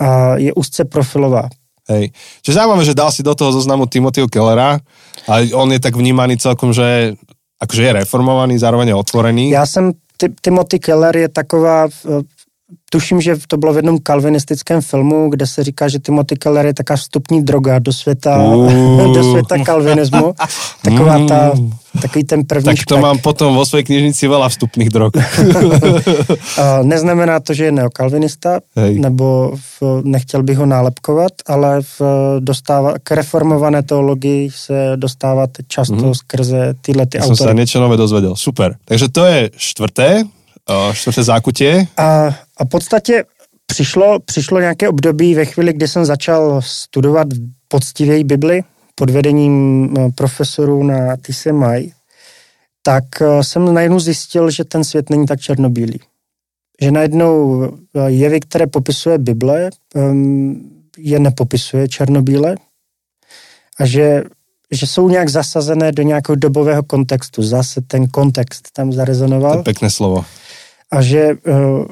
A je úzce profilová. Hej. Čiže zaujímavé, že dal si do toho zoznamu Timothyho Kellera a on je tak vnímaný celkom, že akože je reformovaný, zároveň je otvorený. Já jsem, Timothy Keller je taková tuším, že to bylo v jednom kalvinistickém filmu, kde se říká, že Timothy Keller je taká vstupní droga do světa, uh. do světa kalvinismu. Taková ta, takový ten první Tak to špek. mám potom vo svojej knižnici veľa vstupných drog. Neznamená to, že je neokalvinista, Hej. nebo v, nechtěl bych ho nálepkovat, ale v, dostává, k reformované teologii se dostávat často mm. skrze tyhle ty autory. som sa niečo nové dozvedel. Super. Takže to je štvrté čtvrté zákutě. A, a v podstatě přišlo, přišlo nějaké období ve chvíli, kdy jsem začal studovat poctivěji Bibli pod vedením eh, profesorů na TCMI, tak eh, jsem najednou zjistil, že ten svět není tak černobílý. Že najednou eh, jevy, které popisuje Bible, ehm, je nepopisuje černobíle a že, že jsou nějak zasazené do nějakého dobového kontextu. Zase ten kontext tam zarezonoval. To je pěkné slovo a že, eh,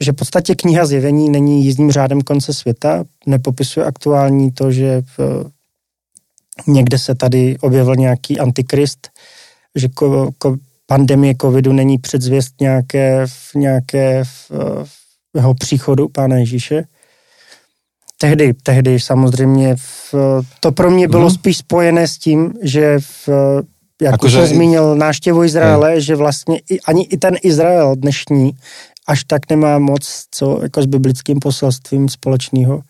že v podstatě kniha zjevení není jízdním řádem konce světa, nepopisuje aktuální to, že v, někde se tady objevil nějaký antikrist, že ko, ko, pandemie covidu není předzvěst nějaké, v, nějaké v, v jeho příchodu Pána Ježíše. Tehdy, tehdy samozřejmě v, to pro mě bylo mm. spíš spojené s tím, že v, jak jako už jsem zmínil, náštěvu Izraele, je. že vlastně i, ani i ten Izrael dnešní až tak nemá moc co jako s biblickým poselstvím společného.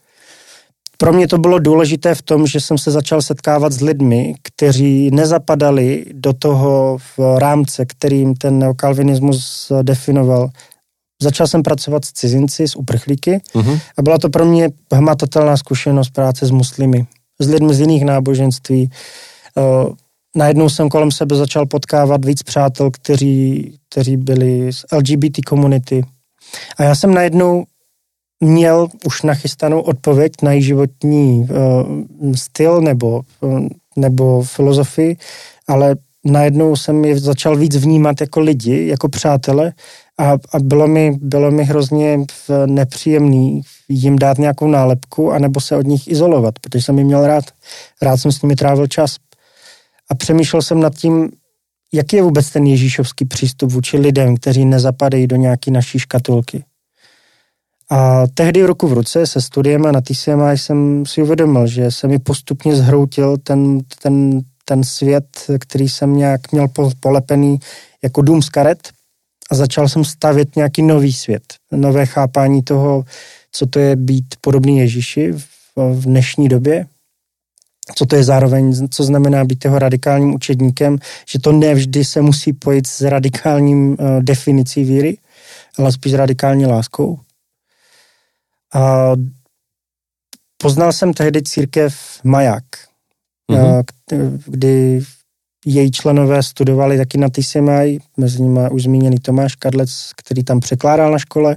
Pro mě to bylo důležité v tom, že jsem se začal setkávat s lidmi, kteří nezapadali do toho v rámce, kterým ten neokalvinismus definoval. Začal jsem pracovat s cizinci, s uprchlíky uh-huh. a byla to pro mě hmatatelná zkušenost práce s muslimy, s lidmi z jiných náboženství najednou jsem kolem sebe začal potkávat víc přátel, kteří, kteří byli z LGBT komunity. A já jsem najednou měl už nachystanou odpověď na její životní uh, styl nebo, uh, nebo filozofii, ale najednou jsem je začal víc vnímat jako lidi, jako přátele a, a bylo, mi, bylo mi hrozně nepříjemný jim dát nějakou nálepku anebo se od nich izolovat, protože jsem je měl rád. Rád jsem s nimi trávil čas. A přemýšlel jsem nad tím, jaký je vůbec ten ježíšovský přístup vůči lidem, kteří nezapadají do nějaké naší škatulky. A tehdy roku v ruce se studiem a na TCMI jsem si uvědomil, že se mi postupně zhroutil ten, ten, ten svět, který jsem nějak měl polepený jako dům z karet a začal jsem stavět nějaký nový svět, nové chápání toho, co to je být podobný Ježíši v, v dnešní době, co to je zároveň, co znamená být jeho radikálním učedníkem, že to nevždy se musí pojít s radikálním uh, definicí víry, ale spíš radikální láskou. A poznal jsem tehdy církev Maják, mm-hmm. kdy její členové studovali taky na TCMI, mezi nimi už zmíněný Tomáš Kadlec, který tam překládal na škole.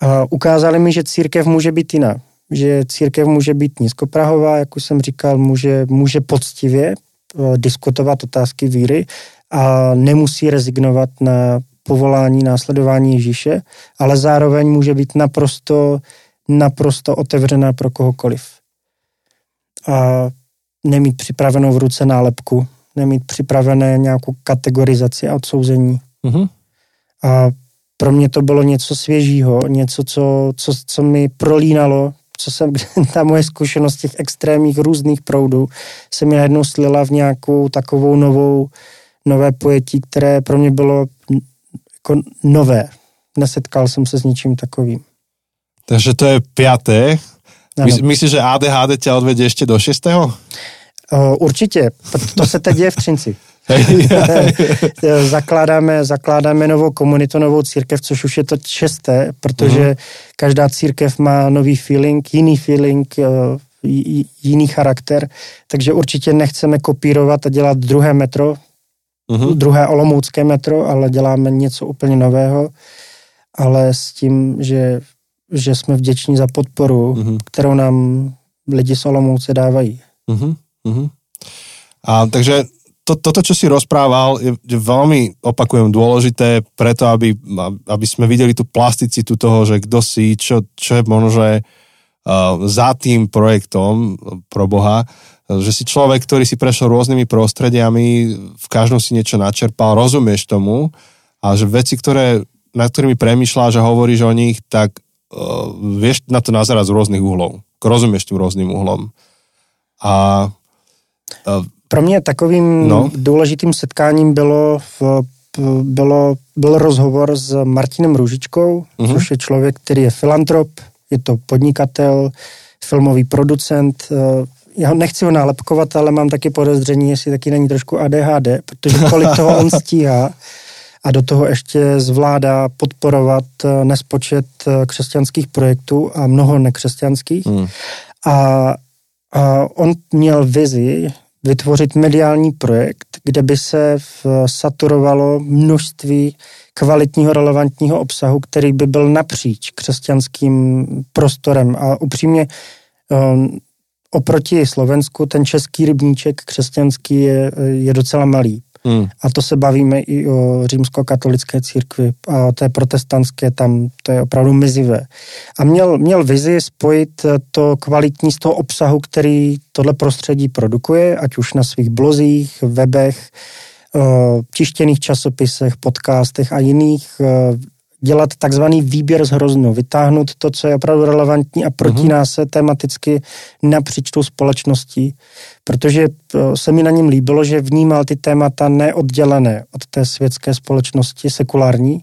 A ukázali mi, že církev může být jiná. Že církev může být nízkoprahová, jak už jsem říkal, může, může poctivě uh, diskutovat otázky víry a nemusí rezignovat na povolání následování Ježíše, ale zároveň může být naprosto, naprosto otevřená pro kohokoliv. A nemít připravenou v ruce nálepku, nemít připravené nějakou kategorizaci a odsouzení. Mm-hmm. A pro mě to bylo něco svěžího, něco, co, co, co mi prolínalo, co jsem, ta moje zkušenost těch extrémních různých proudů se mi najednou slila v nějakou takovou novou, nové pojetí, které pro mě bylo jako nové. Nesetkal jsem se s ničím takovým. Takže to je páté. Myslíš, že ADHD tě odvede ještě do šestého? Uh, určitě, to se teď děje v Třinci. zakládáme, zakládáme novou komunitu, novou církev, což už je to šesté, protože uh-huh. každá církev má nový feeling, jiný feeling, uh, jiný charakter, takže určitě nechceme kopírovat a dělat druhé metro, uh-huh. druhé olomoucké metro, ale děláme něco úplně nového, ale s tím, že, že jsme vděční za podporu, uh-huh. kterou nám lidi z Olomouce dávají. Uh-huh. A takže to, toto, čo si rozprával, je, veľmi, opakujem, dôležité preto, aby, aby sme videli tú plasticitu toho, že kto si, čo, čo je možno, že uh, za tým projektom pro Boha, že si človek, ktorý si prešiel rôznymi prostrediami, v každom si niečo načerpal, rozumieš tomu a že veci, ktoré, nad ktorými premyšľaš a hovoríš o nich, tak uh, vieš na to nazerať z rôznych uhlov. Rozumieš tým rôznym uhlom. A pro mě takovým no. důležitým setkáním bylo, v, bylo, byl rozhovor s Martinem Růžičkou, uh-huh. což je člověk, který je filantrop, je to podnikatel, filmový producent. Eh, já nechci ho nálepkovat, ale mám taky podezření, jestli taky není trošku ADHD, protože kolik toho on stíhá a do toho ještě zvládá podporovat eh, nespočet eh, křesťanských projektů a mnoho nekřesťanských. Hmm. A a on měl vizi vytvořit mediální projekt, kde by se saturovalo množství kvalitního, relevantního obsahu, který by byl napříč křesťanským prostorem. A upřímně um, oproti Slovensku ten český rybníček křesťanský je, je docela malý. Hmm. A to se bavíme i o římskokatolické církvi a té protestantské, tam to je opravdu mizivé. A měl, měl vizi spojit to kvalitní z toho obsahu, který tohle prostředí produkuje, ať už na svých blozích, webech, tištěných časopisech, podcastech a jiných dělat takzvaný výběr z hroznu, vytáhnout to, co je opravdu relevantní a protíná uh-huh. se tematicky napříč tou společností, protože eh, se mi na něm líbilo, že vnímal ty témata neoddělené od té světské společnosti sekulární.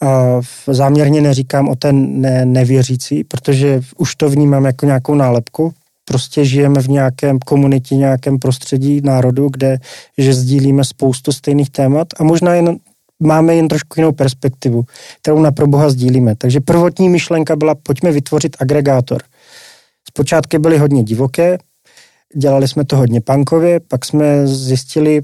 A záměrně neříkám o té ne, nevěřící, protože už to vnímám jako nějakou nálepku. Prostě žijeme v nějakém komunitě, nějakém prostředí národu, kde že sdílíme spoustu stejných témat a možná jen máme jen trošku jinou perspektivu, kterou na proboha sdílíme. Takže prvotní myšlenka byla, pojďme vytvořit agregátor. Zpočátky byly hodně divoké, dělali jsme to hodně punkově, pak jsme zjistili,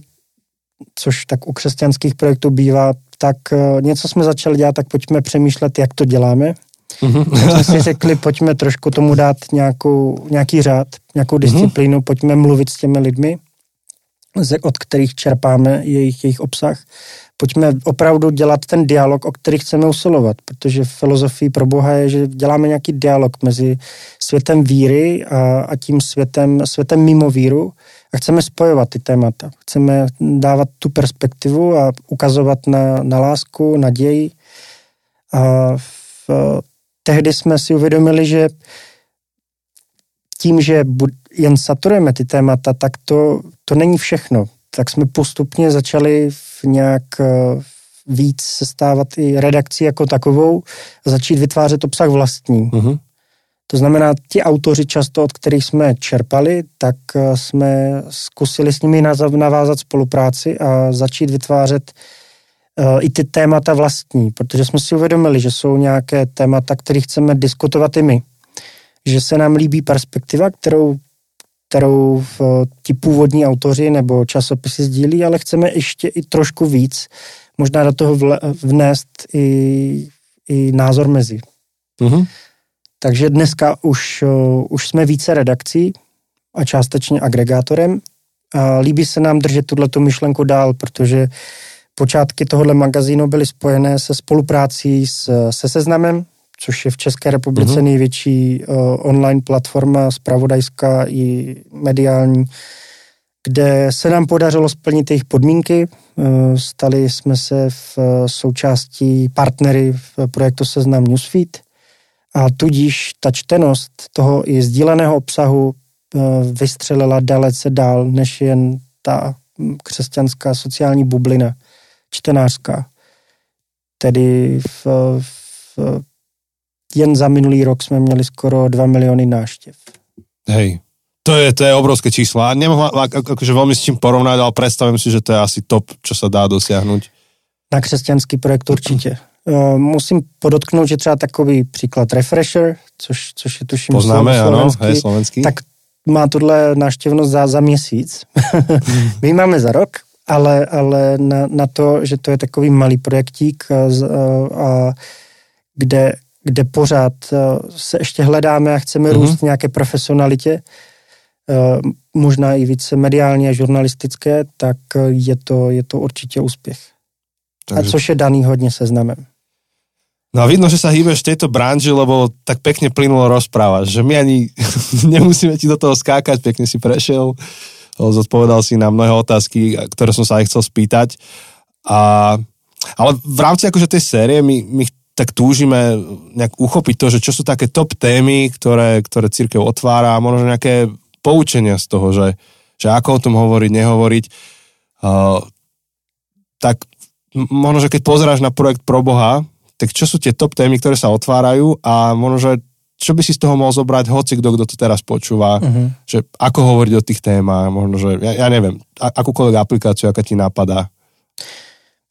což tak u křesťanských projektů bývá, tak eh, něco jsme začali dělat, tak pojďme přemýšlet, jak to děláme. Mm-hmm. jsme si řekli, pojďme trošku tomu dát nějakou, nějaký řád, nějakou disciplínu, mm-hmm. pojďme mluvit s těmi lidmi, od kterých čerpáme jejich, jejich obsah. Pojďme opravdu dělat ten dialog, o který chceme usilovat, protože filozofii pro Boha je, že děláme nějaký dialog mezi světem víry a, a tím světem, světem mimo víru a chceme spojovat ty témata. Chceme dávat tu perspektivu a ukazovat na, na lásku, naději. A v, tehdy jsme si uvědomili, že tím, že jen saturujeme ty témata, tak to, to není všechno. Tak jsme postupně začali v nějak eh, víc se stávat i redakcí jako takovou a začít vytvářet obsah vlastní. Uh-huh. To znamená, ti autoři často, od kterých jsme čerpali, tak eh, jsme zkusili s nimi navázat spolupráci a začít vytvářet uh, i ty témata vlastní, protože jsme si uvědomili, že jsou nějaké témata, které chceme diskutovat i my. Že se nám líbí perspektiva, kterou, kterou v, ti původní autoři nebo časopisy sdílí, ale chceme ještě i trošku víc, možná do toho vle, vnést i, i názor mezi. Uh-huh. Takže dneska už, uh, už jsme více redakcí a částečně agregátorem. A líbí se nám držet tuto myšlenku dál, protože počátky tohohle magazínu byly spojené se spoluprácí s, se Seznamem, což je v České republice uh-huh. největší uh, online platforma spravodajská i mediální, kde se nám podařilo splnit jejich podmínky. Uh, stali jsme se v uh, součástí partnery v projektu Seznam Newsfeed a tudíž ta čtenost toho i sdíleného obsahu eh, vystřelila dalece dál, než jen ta křesťanská sociální bublina čtenářská. Tedy v, v, jen za minulý rok jsme měli skoro 2 miliony náštěv. Hej, to je, to je obrovské číslo. A nemohla, akože veľmi s čím porovnať, ale predstavím si, že to je asi top, čo sa dá dosiahnuť. Na křesťanský projekt určitě. Uh, musím podotknout, že třeba takový příklad Refresher, což, což je tuším Poznáme, ano, hej, slovenský. tak má tohle náštěvnost za, za měsíc. My máme za rok, ale, ale na, na to, že to je takový malý projektík, a, a, kde, kde pořád se ještě hledáme a chceme mm-hmm. růst v nějaké profesionalitě, možná i více mediální a žurnalistické, tak je to, je to určitě úspěch. Takže... A což je daný hodně seznamem. No a vidno, že sa hýbeš v tejto branži, lebo tak pekne plynulo rozprávaš, že my ani nemusíme ti do toho skákať, pekne si prešiel, zodpovedal si na mnohé otázky, ktoré som sa aj chcel spýtať. A, ale v rámci akože tej série my, my tak túžime nejak uchopiť to, že čo sú také top témy, ktoré, ktoré církev otvára a možno nejaké poučenia z toho, že, že ako o tom hovoriť, nehovoriť. Uh, tak možno, že keď pozeráš na projekt Pro Boha, tak čo sú tie top témy, ktoré sa otvárajú a možno, že čo by si z toho mohol zobrať hoci kto, kto to teraz počúva, uh-huh. že ako hovoriť o tých témach, možno, že ja, ja neviem, akúkoľvek aplikáciu, aká ti napadá.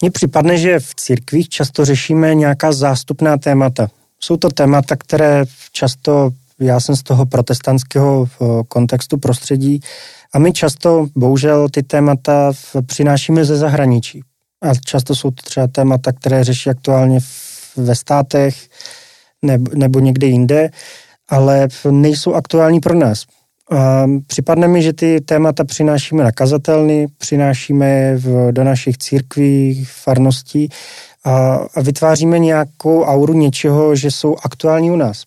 Mně připadne, že v církvích často řešíme nějaká zástupná témata. Jsou to témata, které často, já jsem z toho protestantského eh, kontextu prostředí, a my často, bohužel, ty témata přinášíme ze zahraničí. A často jsou to třeba témata, které řeší aktuálně ve státech nebo, nebo někde jinde, ale nejsou aktuální pro nás. A připadne mi, že ty témata přinášíme na kazatelny, přinášíme je v, do našich církví, farností a, a vytváříme nějakou auru něčeho, že jsou aktuální u nás.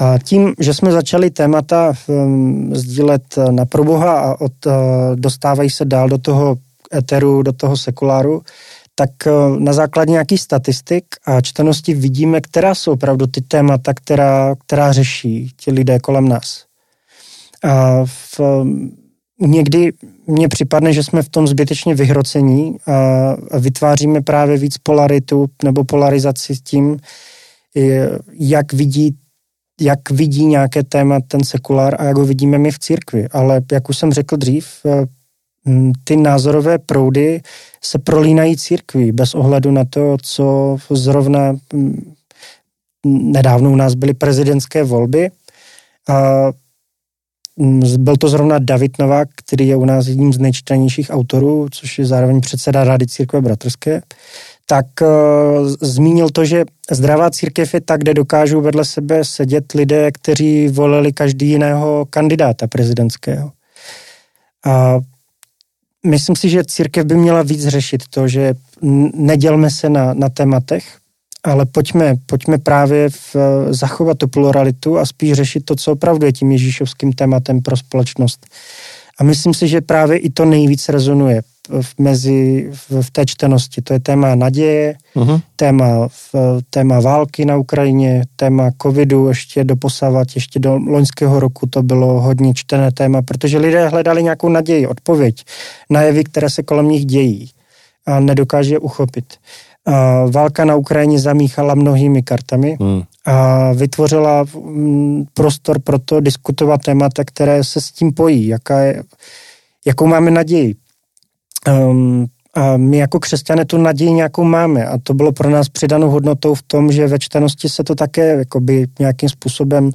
A tím, že jsme začali témata um, sdílet na proboha a od, uh, dostávají se dál do toho eteru, do toho sekuláru, tak eh, na základě nějakých statistik a čtenosti vidíme, která jsou opravdu ty témata, která, která řeší ti lidé kolem nás. A v, někdy mně připadne, že jsme v tom zbytečně vyhrocení a, vytváříme právě víc polaritu nebo polarizaci s tím, jak vidí jak vidí nějaké téma ten sekulár a jak ho vidíme my v církvi. Ale jak už jsem řekl dřív, eh, ty názorové proudy se prolínají církví bez ohledu na to, co zrovna nedávno u nás byly prezidentské volby a byl to zrovna David Novák, který je u nás jedním z nejčtenějších autorů, což je zároveň předseda Rady církve bratrské, tak uh, zmínil to, že zdravá církev je tak, kde dokážou vedle sebe sedět lidé, kteří volili každý jiného kandidáta prezidentského. A myslím si, že církev by měla víc řešit to, že nedělme se na, na tématech, ale pojďme, pojďme právě v, zachovat tu pluralitu a spíš řešit to, co opravdu je tím ježíšovským tématem pro společnost. A myslím si, že právě i to nejvíc rezonuje v, mezi, v, v té čtenosti. To je téma naděje, uh-huh. téma, v, téma války na Ukrajině, téma covidu ještě do posavat, ještě do loňského roku to bylo hodně čtené téma, protože lidé hledali nějakou naději, odpověď na jevy, které se kolem nich dějí a nedokáže je uchopit. Válka na Ukrajině zamíchala mnohými kartami hmm. a vytvořila mm, prostor pro to diskutovat témata, které se s tím pojí, jaká je, jakou máme naději. Um, a my jako křesťané tu naději nějakou máme a to bylo pro nás přidanou hodnotou v tom, že ve čtenosti se to také jakoby nějakým způsobem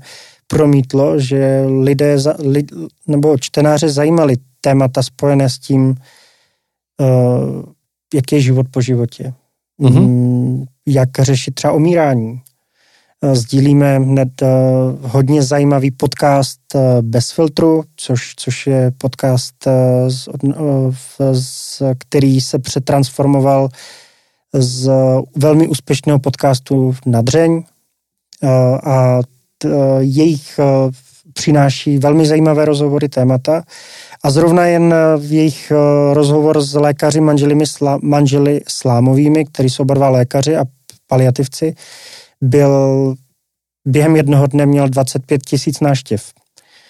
promítlo, že lidé za, li, nebo čtenáře zajímali témata spojené s tím, uh, jaký je život po životě, mm-hmm. jak řešit třeba omírání. Eh, sdílíme hned uh, hodně zajímavý podcast uh, Bez filtru, což, což je podcast, z, z, který se přetransformoval z velmi úspěšného podcastu na dřeň a t, jejich přináší velmi zajímavé rozhovory témata. A zrovna jen v jejich rozhovor s lékaři manželimi, slá, manželi slámovými, kteří jsou oba dva lékaři a paliativci, byl během jednoho dne měl 25 tisíc náštěv.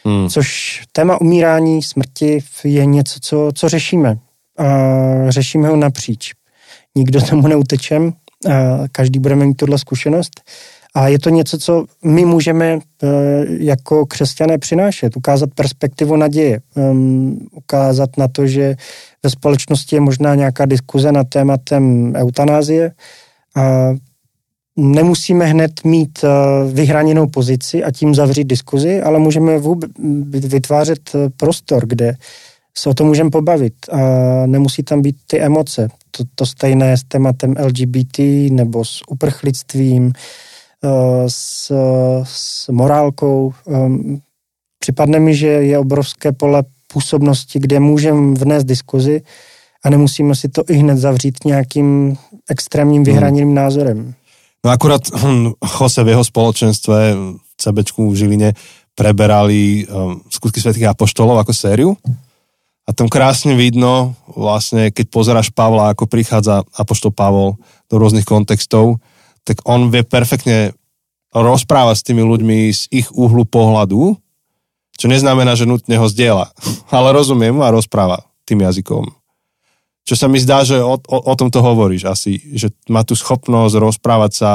Hmm. Což téma umírání, smrti je něco, co, co řešíme. A řešíme ho napříč. Nikdo tomu neutečem, a každý budeme mít tuhle zkušenost. A je to něco, co my můžeme e, jako křesťané přinášet, ukázat perspektivu naděje, um, ukázat na to, že ve společnosti je možná nějaká diskuze nad tématem eutanázie a nemusíme hned mít eh, vyhraněnou pozici a tím zavřít diskuzi, ale můžeme vytvářet eh, prostor, kde se o tom můžeme pobavit a nemusí tam být ty emoce. To, to stejné s tématem LGBT nebo s uprchlictvím, eh, s, s morálkou. Ehm, připadne mi, že je obrovské pole působnosti, kde můžeme vnést diskuzi a nemusíme si to i hned zavřít nějakým extrémním vyhraněným hmm. názorem. No akurát hm, Jose v jeho spoločenstve v CBčku v Žiline preberali um, skutky svetých apoštolov ako sériu. A tam krásne vidno, vlastne, keď pozeráš Pavla, ako prichádza apoštol Pavol do rôznych kontextov, tak on vie perfektne rozprávať s tými ľuďmi z ich uhlu pohľadu, čo neznamená, že nutne ho zdieľa, ale rozumie mu a rozpráva tým jazykom čo sa mi zdá, že o, o, o tom to hovoríš asi, že má tu schopnosť rozprávať sa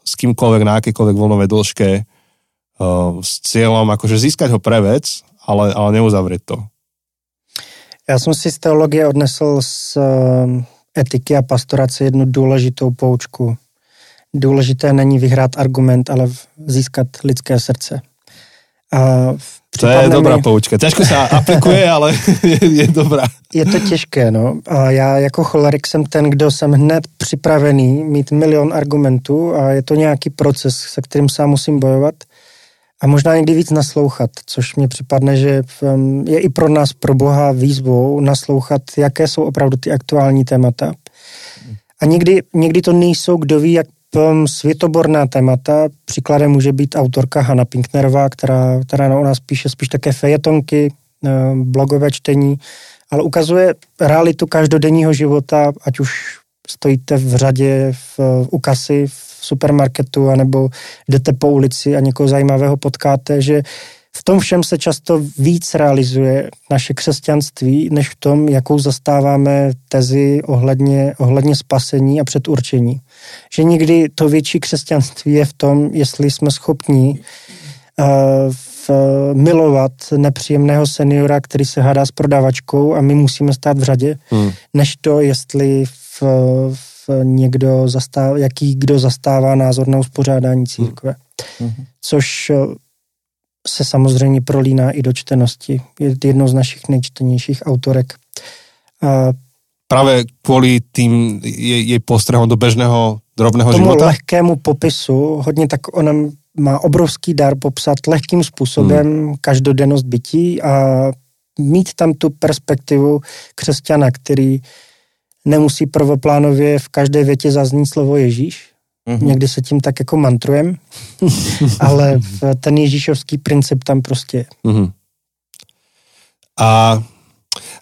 s kýmkoľvek na akékoľvek voľnovej dĺžke uh, s cieľom akože získať ho pre vec, ale, ale neuzavrieť to. Já jsem si z teologie odnesl z uh, etiky a pastorace jednu důležitou poučku. Důležité není vyhrát argument, ale získat lidské srdce. A to je dobrá mi... poučka. Těžko se aplikuje, ale je, je dobrá. Je to těžké, no. A já jako cholerik jsem ten, kdo jsem hned připravený mít milion argumentů a je to nějaký proces, se kterým sám musím bojovat a možná někdy víc naslouchat, což mě připadne, že je i pro nás, pro Boha výzvou naslouchat, jaké jsou opravdu ty aktuální témata. A někdy, někdy to nejsou, kdo ví, jak světoborná témata. Příkladem může být autorka Hanna Pinknerová, která, která na nás píše spíš také fejetonky, eh, blogové čtení, ale ukazuje realitu každodenního života, ať už stojíte v řadě v, u kasy v supermarketu, anebo jdete po ulici a někoho zajímavého potkáte, že v tom všem se často víc realizuje naše křesťanství, než v tom, jakou zastáváme tezi ohledně, ohledně spasení a předurčení. Že někdy to větší křesťanství je v tom, jestli jsme schopni uh, v, milovat nepříjemného seniora, který se hádá s prodavačkou a my musíme stát v řadě, hmm. než to, jestli v, v někdo zastává, jaký kdo zastává názor na uspořádání církve. Hmm. Což se samozřejmě prolíná i do čtenosti. Je jednou z našich nejčtenějších autorek. A práve kvôli tým jej, jej postrehom do bežného drobného Tomu života? lehkému popisu, hodně tak ona má obrovský dar popsat lehkým způsobem hmm. každodennost bytí a mít tam tu perspektivu křesťana, který nemusí prvoplánově v každé větě zaznít slovo Ježíš. Mm-hmm. Někdy se tím tak jako mantrujem, ale ten ježíšovský princip tam prostě je. Mm-hmm. A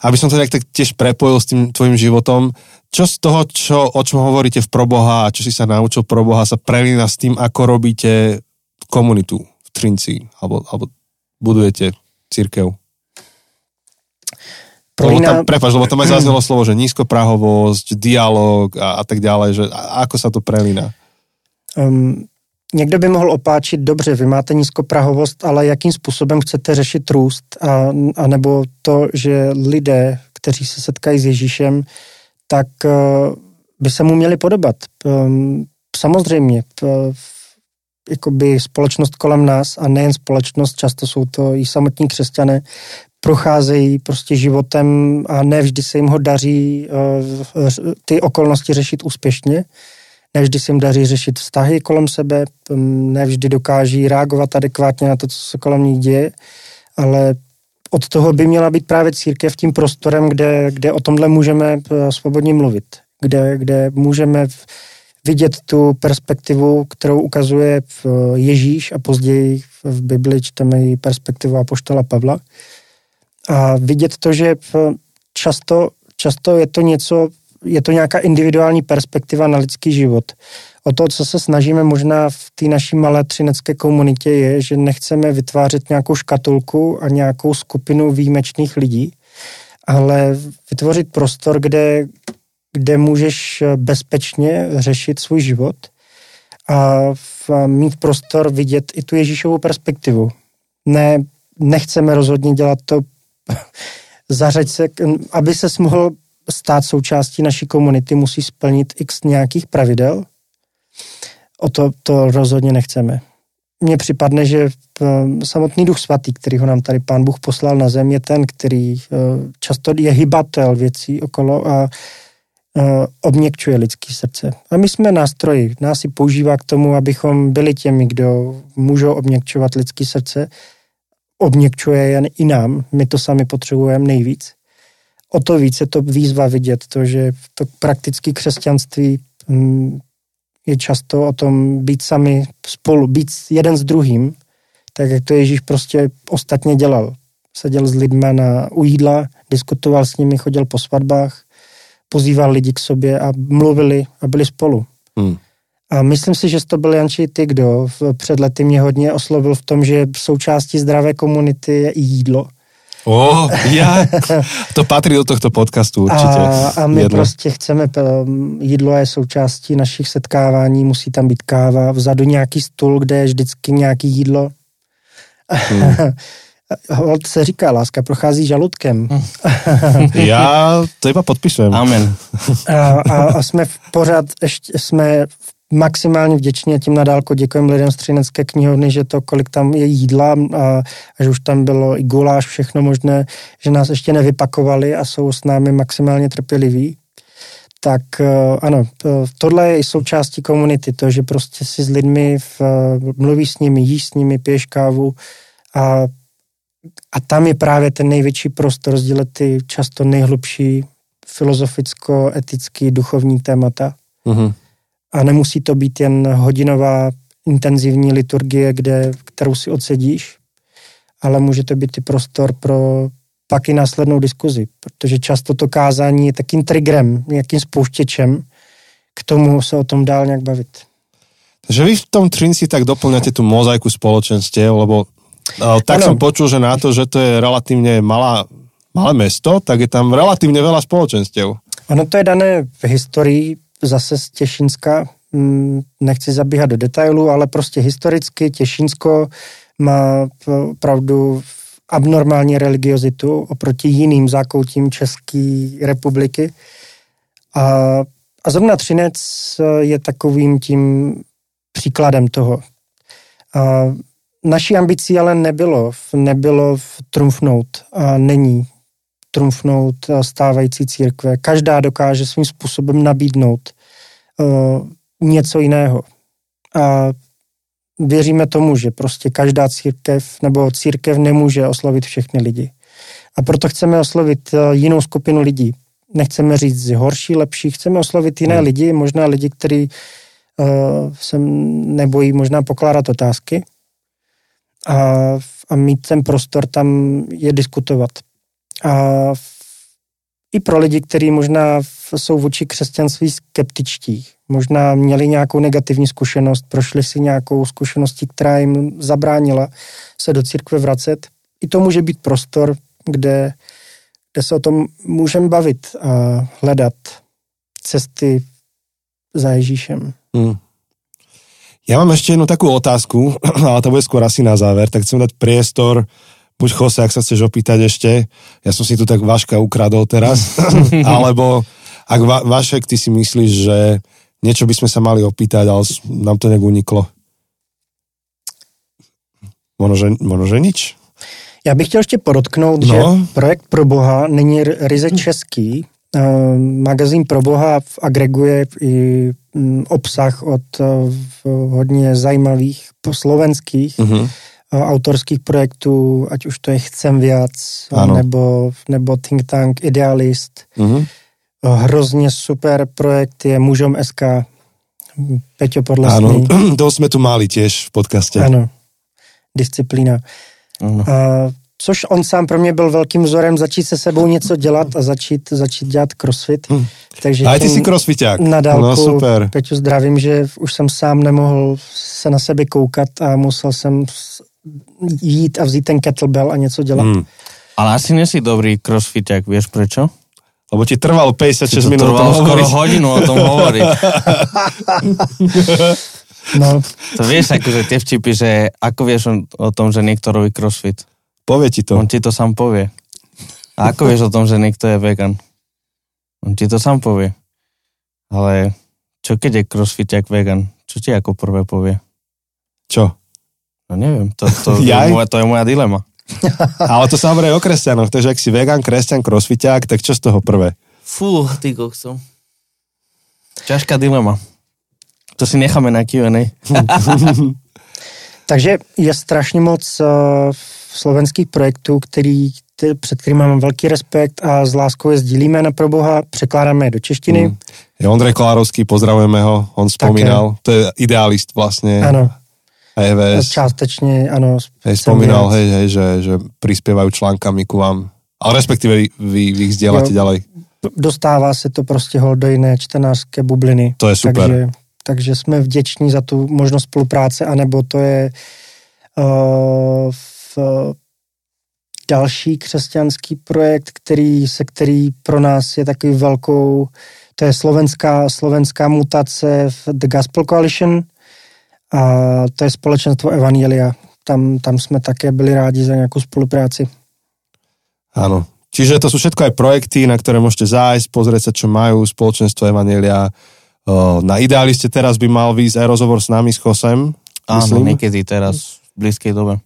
aby som to nejak tak tiež prepojil s tým tvojim životom, čo z toho, čo, o čom hovoríte v Proboha a čo si sa naučil Proboha, sa prelína s tým, ako robíte komunitu v Trinci, alebo, alebo budujete církev? Lebo tam, prepáč, lebo tam aj zaznelo slovo, že nízkoprahovosť, dialog a, a tak ďalej, že a, ako sa to prelína? Um, někdo by mohl opáčit, dobře, vy máte nízkoprahovost, ale jakým způsobem chcete řešit růst, a, a nebo to, že lidé, kteří se setkají s Ježíšem, tak uh, by se mu měli podobat. Um, samozřejmě, jakoby společnost kolem nás a nejen společnost, často jsou to i samotní křesťané, procházejí prostě životem a ne vždy se jim ho daří uh, ty okolnosti řešit úspěšně. Ne vždy se jim daří řešit vztahy kolem sebe, um, ne vždy dokáží reagovat adekvátně na to, co se kolem nich děje, ale od toho by měla být právě církev tím prostorem, kde, kde o tomhle můžeme uh, svobodně mluvit, kde, kde můžeme vidět tu perspektivu, kterou ukazuje Ježíš a později v Bibli čteme i perspektivu Apoštola Pavla. A vidět to, že často, často je to něco, je to nějaká individuální perspektiva na lidský život. O to, co se snažíme možná v té naší malé třinecké komunitě, je, že nechceme vytvářet nějakou škatulku a nějakou skupinu výjimečných lidí, ale vytvořit prostor, kde, kde můžeš bezpečně řešit svůj život a mít prostor vidět i tu Ježíšovou perspektivu. Ne, nechceme rozhodně dělat to, zařať se, aby se mohl stát součástí naší komunity, musí splnit x nějakých pravidel. O to, to rozhodně nechceme. Mně připadne, že samotný duch svatý, který ho nám tady pán Bůh poslal na zem, je ten, který eh, často je hybatel věcí okolo a Eh, obněkčuje lidský srdce. A my jsme nástroji. Nás si používá k tomu, abychom byli těmi, kdo můžou obněkčovat lidský srdce. Obněkčuje jen i nám. My to sami potřebujeme nejvíc. O to více to výzva vidět, to, že to praktické křesťanství hm, je často o tom být sami spolu, být jeden s druhým, tak jak to Ježíš prostě ostatně dělal. Seděl s lidma na, u jídla, diskutoval s nimi, chodil po svatbách, pozýval lidi k sobě a mluvili a byli spolu. Hmm. A myslím si, že to byl Janči ty, kdo v, před lety mě hodně oslovil v tom, že součástí zdravé komunity je i jídlo. Oh, ja. To patří do tohto podcastu určitě. A, a my jedno. prostě chceme, jídlo je součástí našich setkávání, musí tam být káva, vzadu nějaký stůl, kde je vždycky nějaký jídlo. Hmm. Hold se říká, láska prochází žaludkem. Já to iba podpisujem. Amen. A, a, a jsme v pořád, ještě jsme maximálně vděční a tím nadálko děkujeme lidem z Třinecké knihovny, že to, kolik tam je jídla a, a že už tam bylo i guláš, všechno možné, že nás ještě nevypakovali a jsou s námi maximálně trpěliví. Tak eh, ano, tohle je i součástí komunity, to, že prostě si s lidmi v, mluví s nimi, jíš s nimi, piješ kávu a a tam je právě ten největší prostor sdílet ty často nejhlubší filozoficko-etický duchovní témata. Mm-hmm. A nemusí to být jen hodinová intenzivní liturgie, kde, kterou si odsedíš, ale může to být i prostor pro pak i následnou diskuzi, protože často to kázání je takým triggerem, nějakým spouštěčem k tomu se o tom dál nějak bavit. Takže vy v tom Trinci tak doplňate tu mozaiku spoločenstiev, lebo tak ano. som počul, že na to, že to je relatívne malá, malé mesto, tak je tam relatívne veľa spoločenstiev. Ono to je dané v historii zase z Těšínska, mm, nechci zabíhat do detailu, ale prostě historicky Těšínsko má opravdu abnormální religiozitu oproti jiným zákoutím České republiky. A, a zrovna Třinec je takovým tím příkladem toho. A naší ambicí ale nebylo, nebylo trumfnout a není trumfnout eh, stávající církve. Každá dokáže svým způsobem nabídnout uh, něco jiného. A věříme tomu, že prostě každá církev nebo církev nemůže oslovit všechny lidi. A proto chceme oslovit uh, jinou skupinu lidí. Nechceme říct horší, lepší, chceme oslovit jiné hmm. lidi, možná lidi, kteří uh, se nebojí možná pokládat otázky a, a mít ten prostor tam je diskutovat. A i pro lidi, kteří možná jsou vůči křesťanství skeptičtí, možná měli nějakou negativní zkušenost, prošli si nějakou zkušeností, která jim zabránila se do církve vracet. I to může být prostor, kde, kde se o tom můžeme bavit a hledat cesty za Ježíšem. Hmm. Ja mám ešte jednu takú otázku, ale to bude skôr asi na záver, tak chcem dať priestor buď Jose, ak sa chceš opýtať ešte, ja som si tu tak Vaška ukradol teraz, alebo ak Va- Vašek, ty si myslíš, že niečo by sme sa mali opýtať, ale nám to nejak uniklo. Možno, že, možno, že nič. Já bych chtěl ještě podotknout, no. že projekt Pro Boha není ryze český. Uh, magazín Pro Boha agreguje i um, obsah od uh, hodně zajímavých slovenských uh-huh autorských projektů, ať už to je Chcem viac, nebo, nebo Think Tank, Idealist. Mm-hmm. Hrozně super projekt je Mužom SK, Peťo Podlesný. Áno, to jsme tu mali těž v podcaste. Ano, disciplína. Ano. A, což on sám pro mě byl velkým vzorem začít se sebou něco dělat a začít, začít dělat crossfit. Hm. Takže a ty jsi crossfiták. Na dálku, no, super. Peťu, zdravím, že už jsem sám nemohl se na sebe koukat a musel jsem jít a vzít ten kettlebell a něco dělat. Hmm. Ale asi nesi dobrý crossfit, jak vieš prečo? Lebo ti trvalo 56 minút trvalo o tom skoro hodinu o tom hovoriť. no. To vieš, akože tie vtipy, že ako vieš o tom, že niekto robí crossfit? Povie ti to. On ti to sám povie. A ako vieš o tom, že niekto je vegan? On ti to sám povie. Ale čo keď je crossfit jak vegan? Čo ti ako prvé povie? Čo? No neviem, to, to, to, je, moja, to je moja dilema. Ale to sa hovorí o kresťanoch, takže ak si vegan, kresťan, crossfiťák, tak čo z toho prvé? Fú, ty kokso. Ťažká dilema. To si necháme na Q&A. takže je strašně moc uh, slovenských projektů, který, ty, před kterými mám velký respekt a s láskou je sdílíme na proboha, překládáme je do češtiny. Mm. Je Ondrej Kolárovský, pozdravujeme ho, on vzpomínal, to je idealist vlastně. Ano. EVS. Částečně, ano. Hej, spomínal, hej, hej, že, že prispievajú článkami ku vám. Ale respektíve vy, vy, vy ich zdieľate ďalej. Dostává se to prostě hol do jiné čtenářské bubliny. To je super. Takže, takže jsme vděční za tu možnost spolupráce, anebo to je uh, v, další křesťanský projekt, který, se který pro nás je takový velkou, to je slovenská, slovenská mutace v The Gospel Coalition, a to je společenstvo Evangelia. Tam, tam jsme také byli rádi za nějakou spolupráci. Áno. Čiže to sú všetko aj projekty, na ktoré môžete zájsť, pozrieť sa, čo majú spoločenstvo Evangelia. Na Idealiste teraz by mal výjsť aj rozhovor s nami, s Chosem. Áno, niekedy teraz, v blízkej dobe.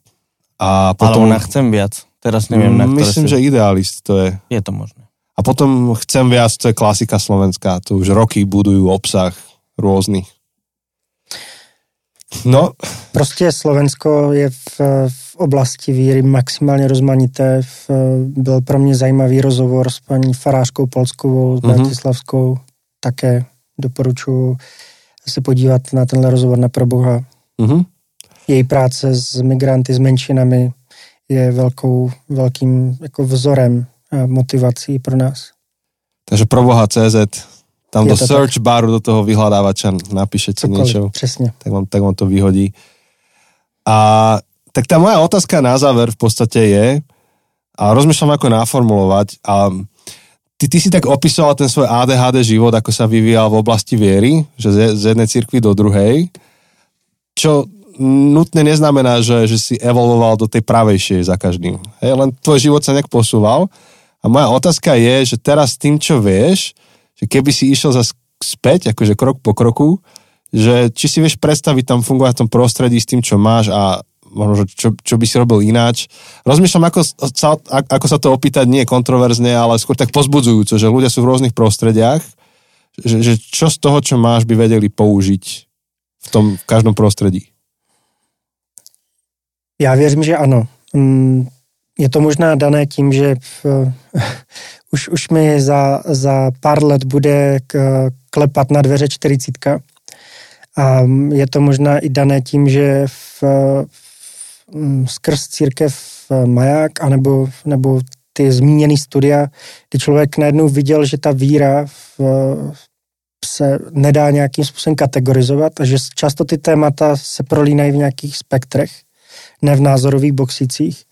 A potom... Ale ona chcem viac. Teraz neviem, na ktoré Myslím, si... že Idealist to je. Je to možné. A potom chcem viac, to je klasika slovenská. To už roky budujú obsah rôznych. No. Prostě Slovensko je v, v oblasti víry maximálně rozmanité. V, byl pro mě zajímavý rozhovor s paní Farářkou Polskovou, s mm-hmm. Bratislavskou. Také doporučuji se podívat na tenhle rozhovor na Proboha. Mm-hmm. Její práce s migranty, s menšinami je velkou, velkým jako vzorem a motivací pro nás. Takže Proboha CZ tam je do search tak. baru, do toho vyhľadávača napíšete Cokoliv, niečo. Presne. Tak vám, tak vám to vyhodí. A tak tá moja otázka na záver v podstate je, a rozmýšľam ako naformulovať, a ty, ty si tak opisoval ten svoj ADHD život, ako sa vyvíjal v oblasti viery, že z, z jednej cirkvi do druhej, čo nutne neznamená, že, že si evolvoval do tej pravejšej za každým. Hej, len tvoj život sa nejak posúval. A moja otázka je, že teraz tým, čo vieš, že keby si išiel zase späť, akože krok po kroku, že či si vieš predstaviť tam fungovať v tom prostredí s tým, čo máš a možno, čo, čo by si robil ináč. Rozmýšľam, ako sa, ako sa to opýtať nie kontroverzne, ale skôr tak pozbudzujúco, že ľudia sú v rôznych prostrediach, že, že čo z toho, čo máš, by vedeli použiť v tom v každom prostredí? Já věřím, že ano. Mm, je to možná dané tím, že v, už, už mi za, za pár let bude k, klepat na dveře čtyřicítka. A je to možná i dané tím, že v, v, skrz církev Maják, anebo, nebo ty zmíněné studia, kdy člověk najednou viděl, že ta víra v, se nedá nějakým způsobem kategorizovat a že často ty témata se prolínají v nějakých spektrech, ne v názorových boxicích,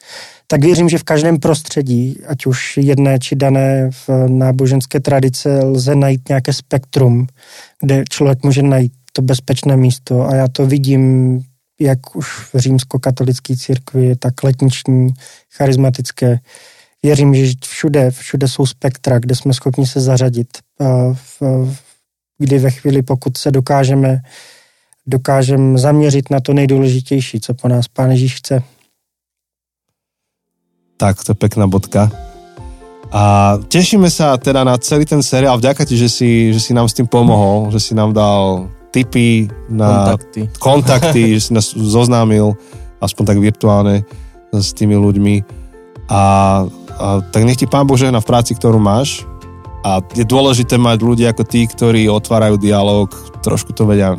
tak věřím, že v každém prostředí, ať už jedné či dané v náboženské tradice, lze najít nějaké spektrum, kde člověk může najít to bezpečné místo a já to vidím jak už v římskokatolické církvi, tak letniční, charismatické. Věřím, že všude, všude jsou spektra, kde jsme schopni se zařadit. V, kdy ve chvíli, pokud se dokážeme, dokážeme zaměřit na to nejdůležitější, co po nás Pán Ježíš chce. Tak, to je pekná bodka. A tešíme sa teda na celý ten seriál. Vďaka ti, že si, že si nám s tým pomohol, že si nám dal tipy na kontakty, kontakty že si nás zoznámil aspoň tak virtuálne s tými ľuďmi. A, a tak nech ti Pán Boh žehna v práci, ktorú máš. A je dôležité mať ľudí ako tí, ktorí otvárajú dialog, trošku to vedia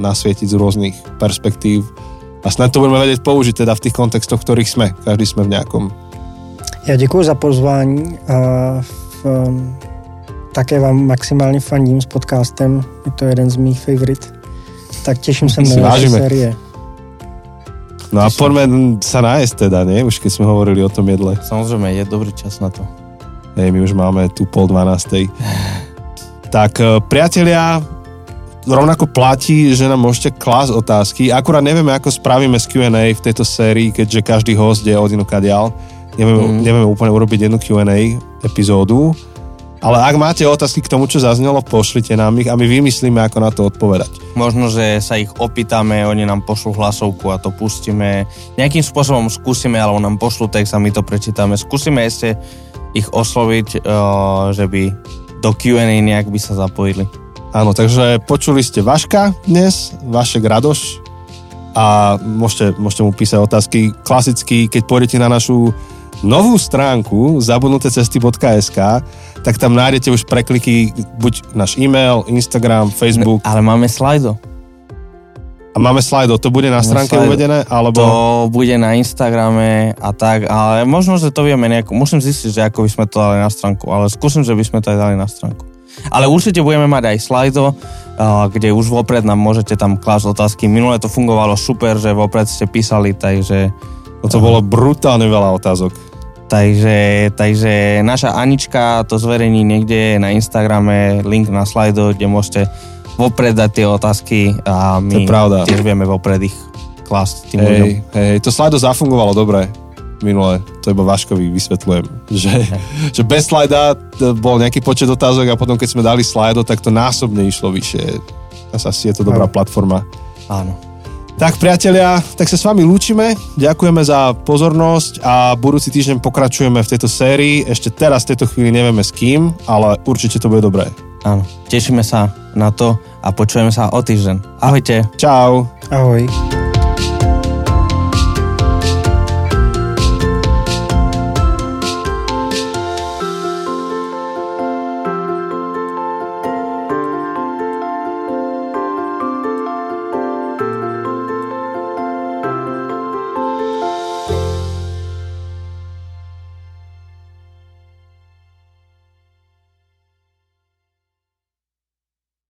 nasvietiť z rôznych perspektív a snad to budeme vedieť použiť teda v tých kontextoch, v ktorých sme. Každý jsme v nějakom. Já děkuji za pozvání a v, také vám maximálně fandím s podcastem. Je to jeden z mých favorit. Tak těším se na vaše série. No a poďme sa nájsť teda, nie? Už keď sme hovorili o tom jedle. Samozrejme, je dobrý čas na to. Hej, my už máme tu pol dvanástej. tak eh, priatelia, rovnako platí, že nám môžete klásť otázky. Akurát nevieme, ako spravíme z Q&A v tejto sérii, keďže každý host je od inokadiaľ. Nevieme, mm. nevieme úplne urobiť jednu Q&A epizódu. Ale ak máte otázky k tomu, čo zaznelo, pošlite nám ich a my vymyslíme, ako na to odpovedať. Možno, že sa ich opýtame, oni nám pošlú hlasovku a to pustíme. Nejakým spôsobom skúsime, alebo nám pošlú text a my to prečítame. Skúsime ešte ich osloviť, že by do Q&A nejak by sa zapojili. Áno, takže počuli ste Vaška dnes, Vašek Radoš a môžete, môžete mu písať otázky. Klasicky, keď pôjdete na našu novú stránku zabudnutecesty.sk, tak tam nájdete už prekliky buď náš e-mail, Instagram, Facebook. Ale máme slajdo. A máme slajdo, to bude na stránke slajdo. uvedené? Alebo... To bude na Instagrame a tak, ale možno, že to vieme nejako, musím zistiť, že ako by sme to dali na stránku, ale skúsim, že by sme to aj dali na stránku. Ale určite budeme mať aj slajdo, kde už vopred nám môžete tam klásť otázky. Minule to fungovalo super, že vopred ste písali, takže... No to bolo brutálne veľa otázok. Takže, takže naša Anička to zverejní niekde na Instagrame, link na slajdo, kde môžete vopred dať tie otázky a my tiež vieme vopred ich klásť tým hej, ľuďom. Hej, to slajdo zafungovalo dobre minule, to iba Vaškovi vysvetľujem, že, že bez slajda bol nejaký počet otázok a potom keď sme dali slajdo, tak to násobne išlo vyššie. Asi je to dobrá Áno. platforma. Áno. Tak priatelia, tak sa s vami lúčime, ďakujeme za pozornosť a budúci týždeň pokračujeme v tejto sérii. Ešte teraz v tejto chvíli nevieme s kým, ale určite to bude dobré. Áno, tešíme sa na to a počujeme sa o týždeň. Ahojte. Čau. Ahoj.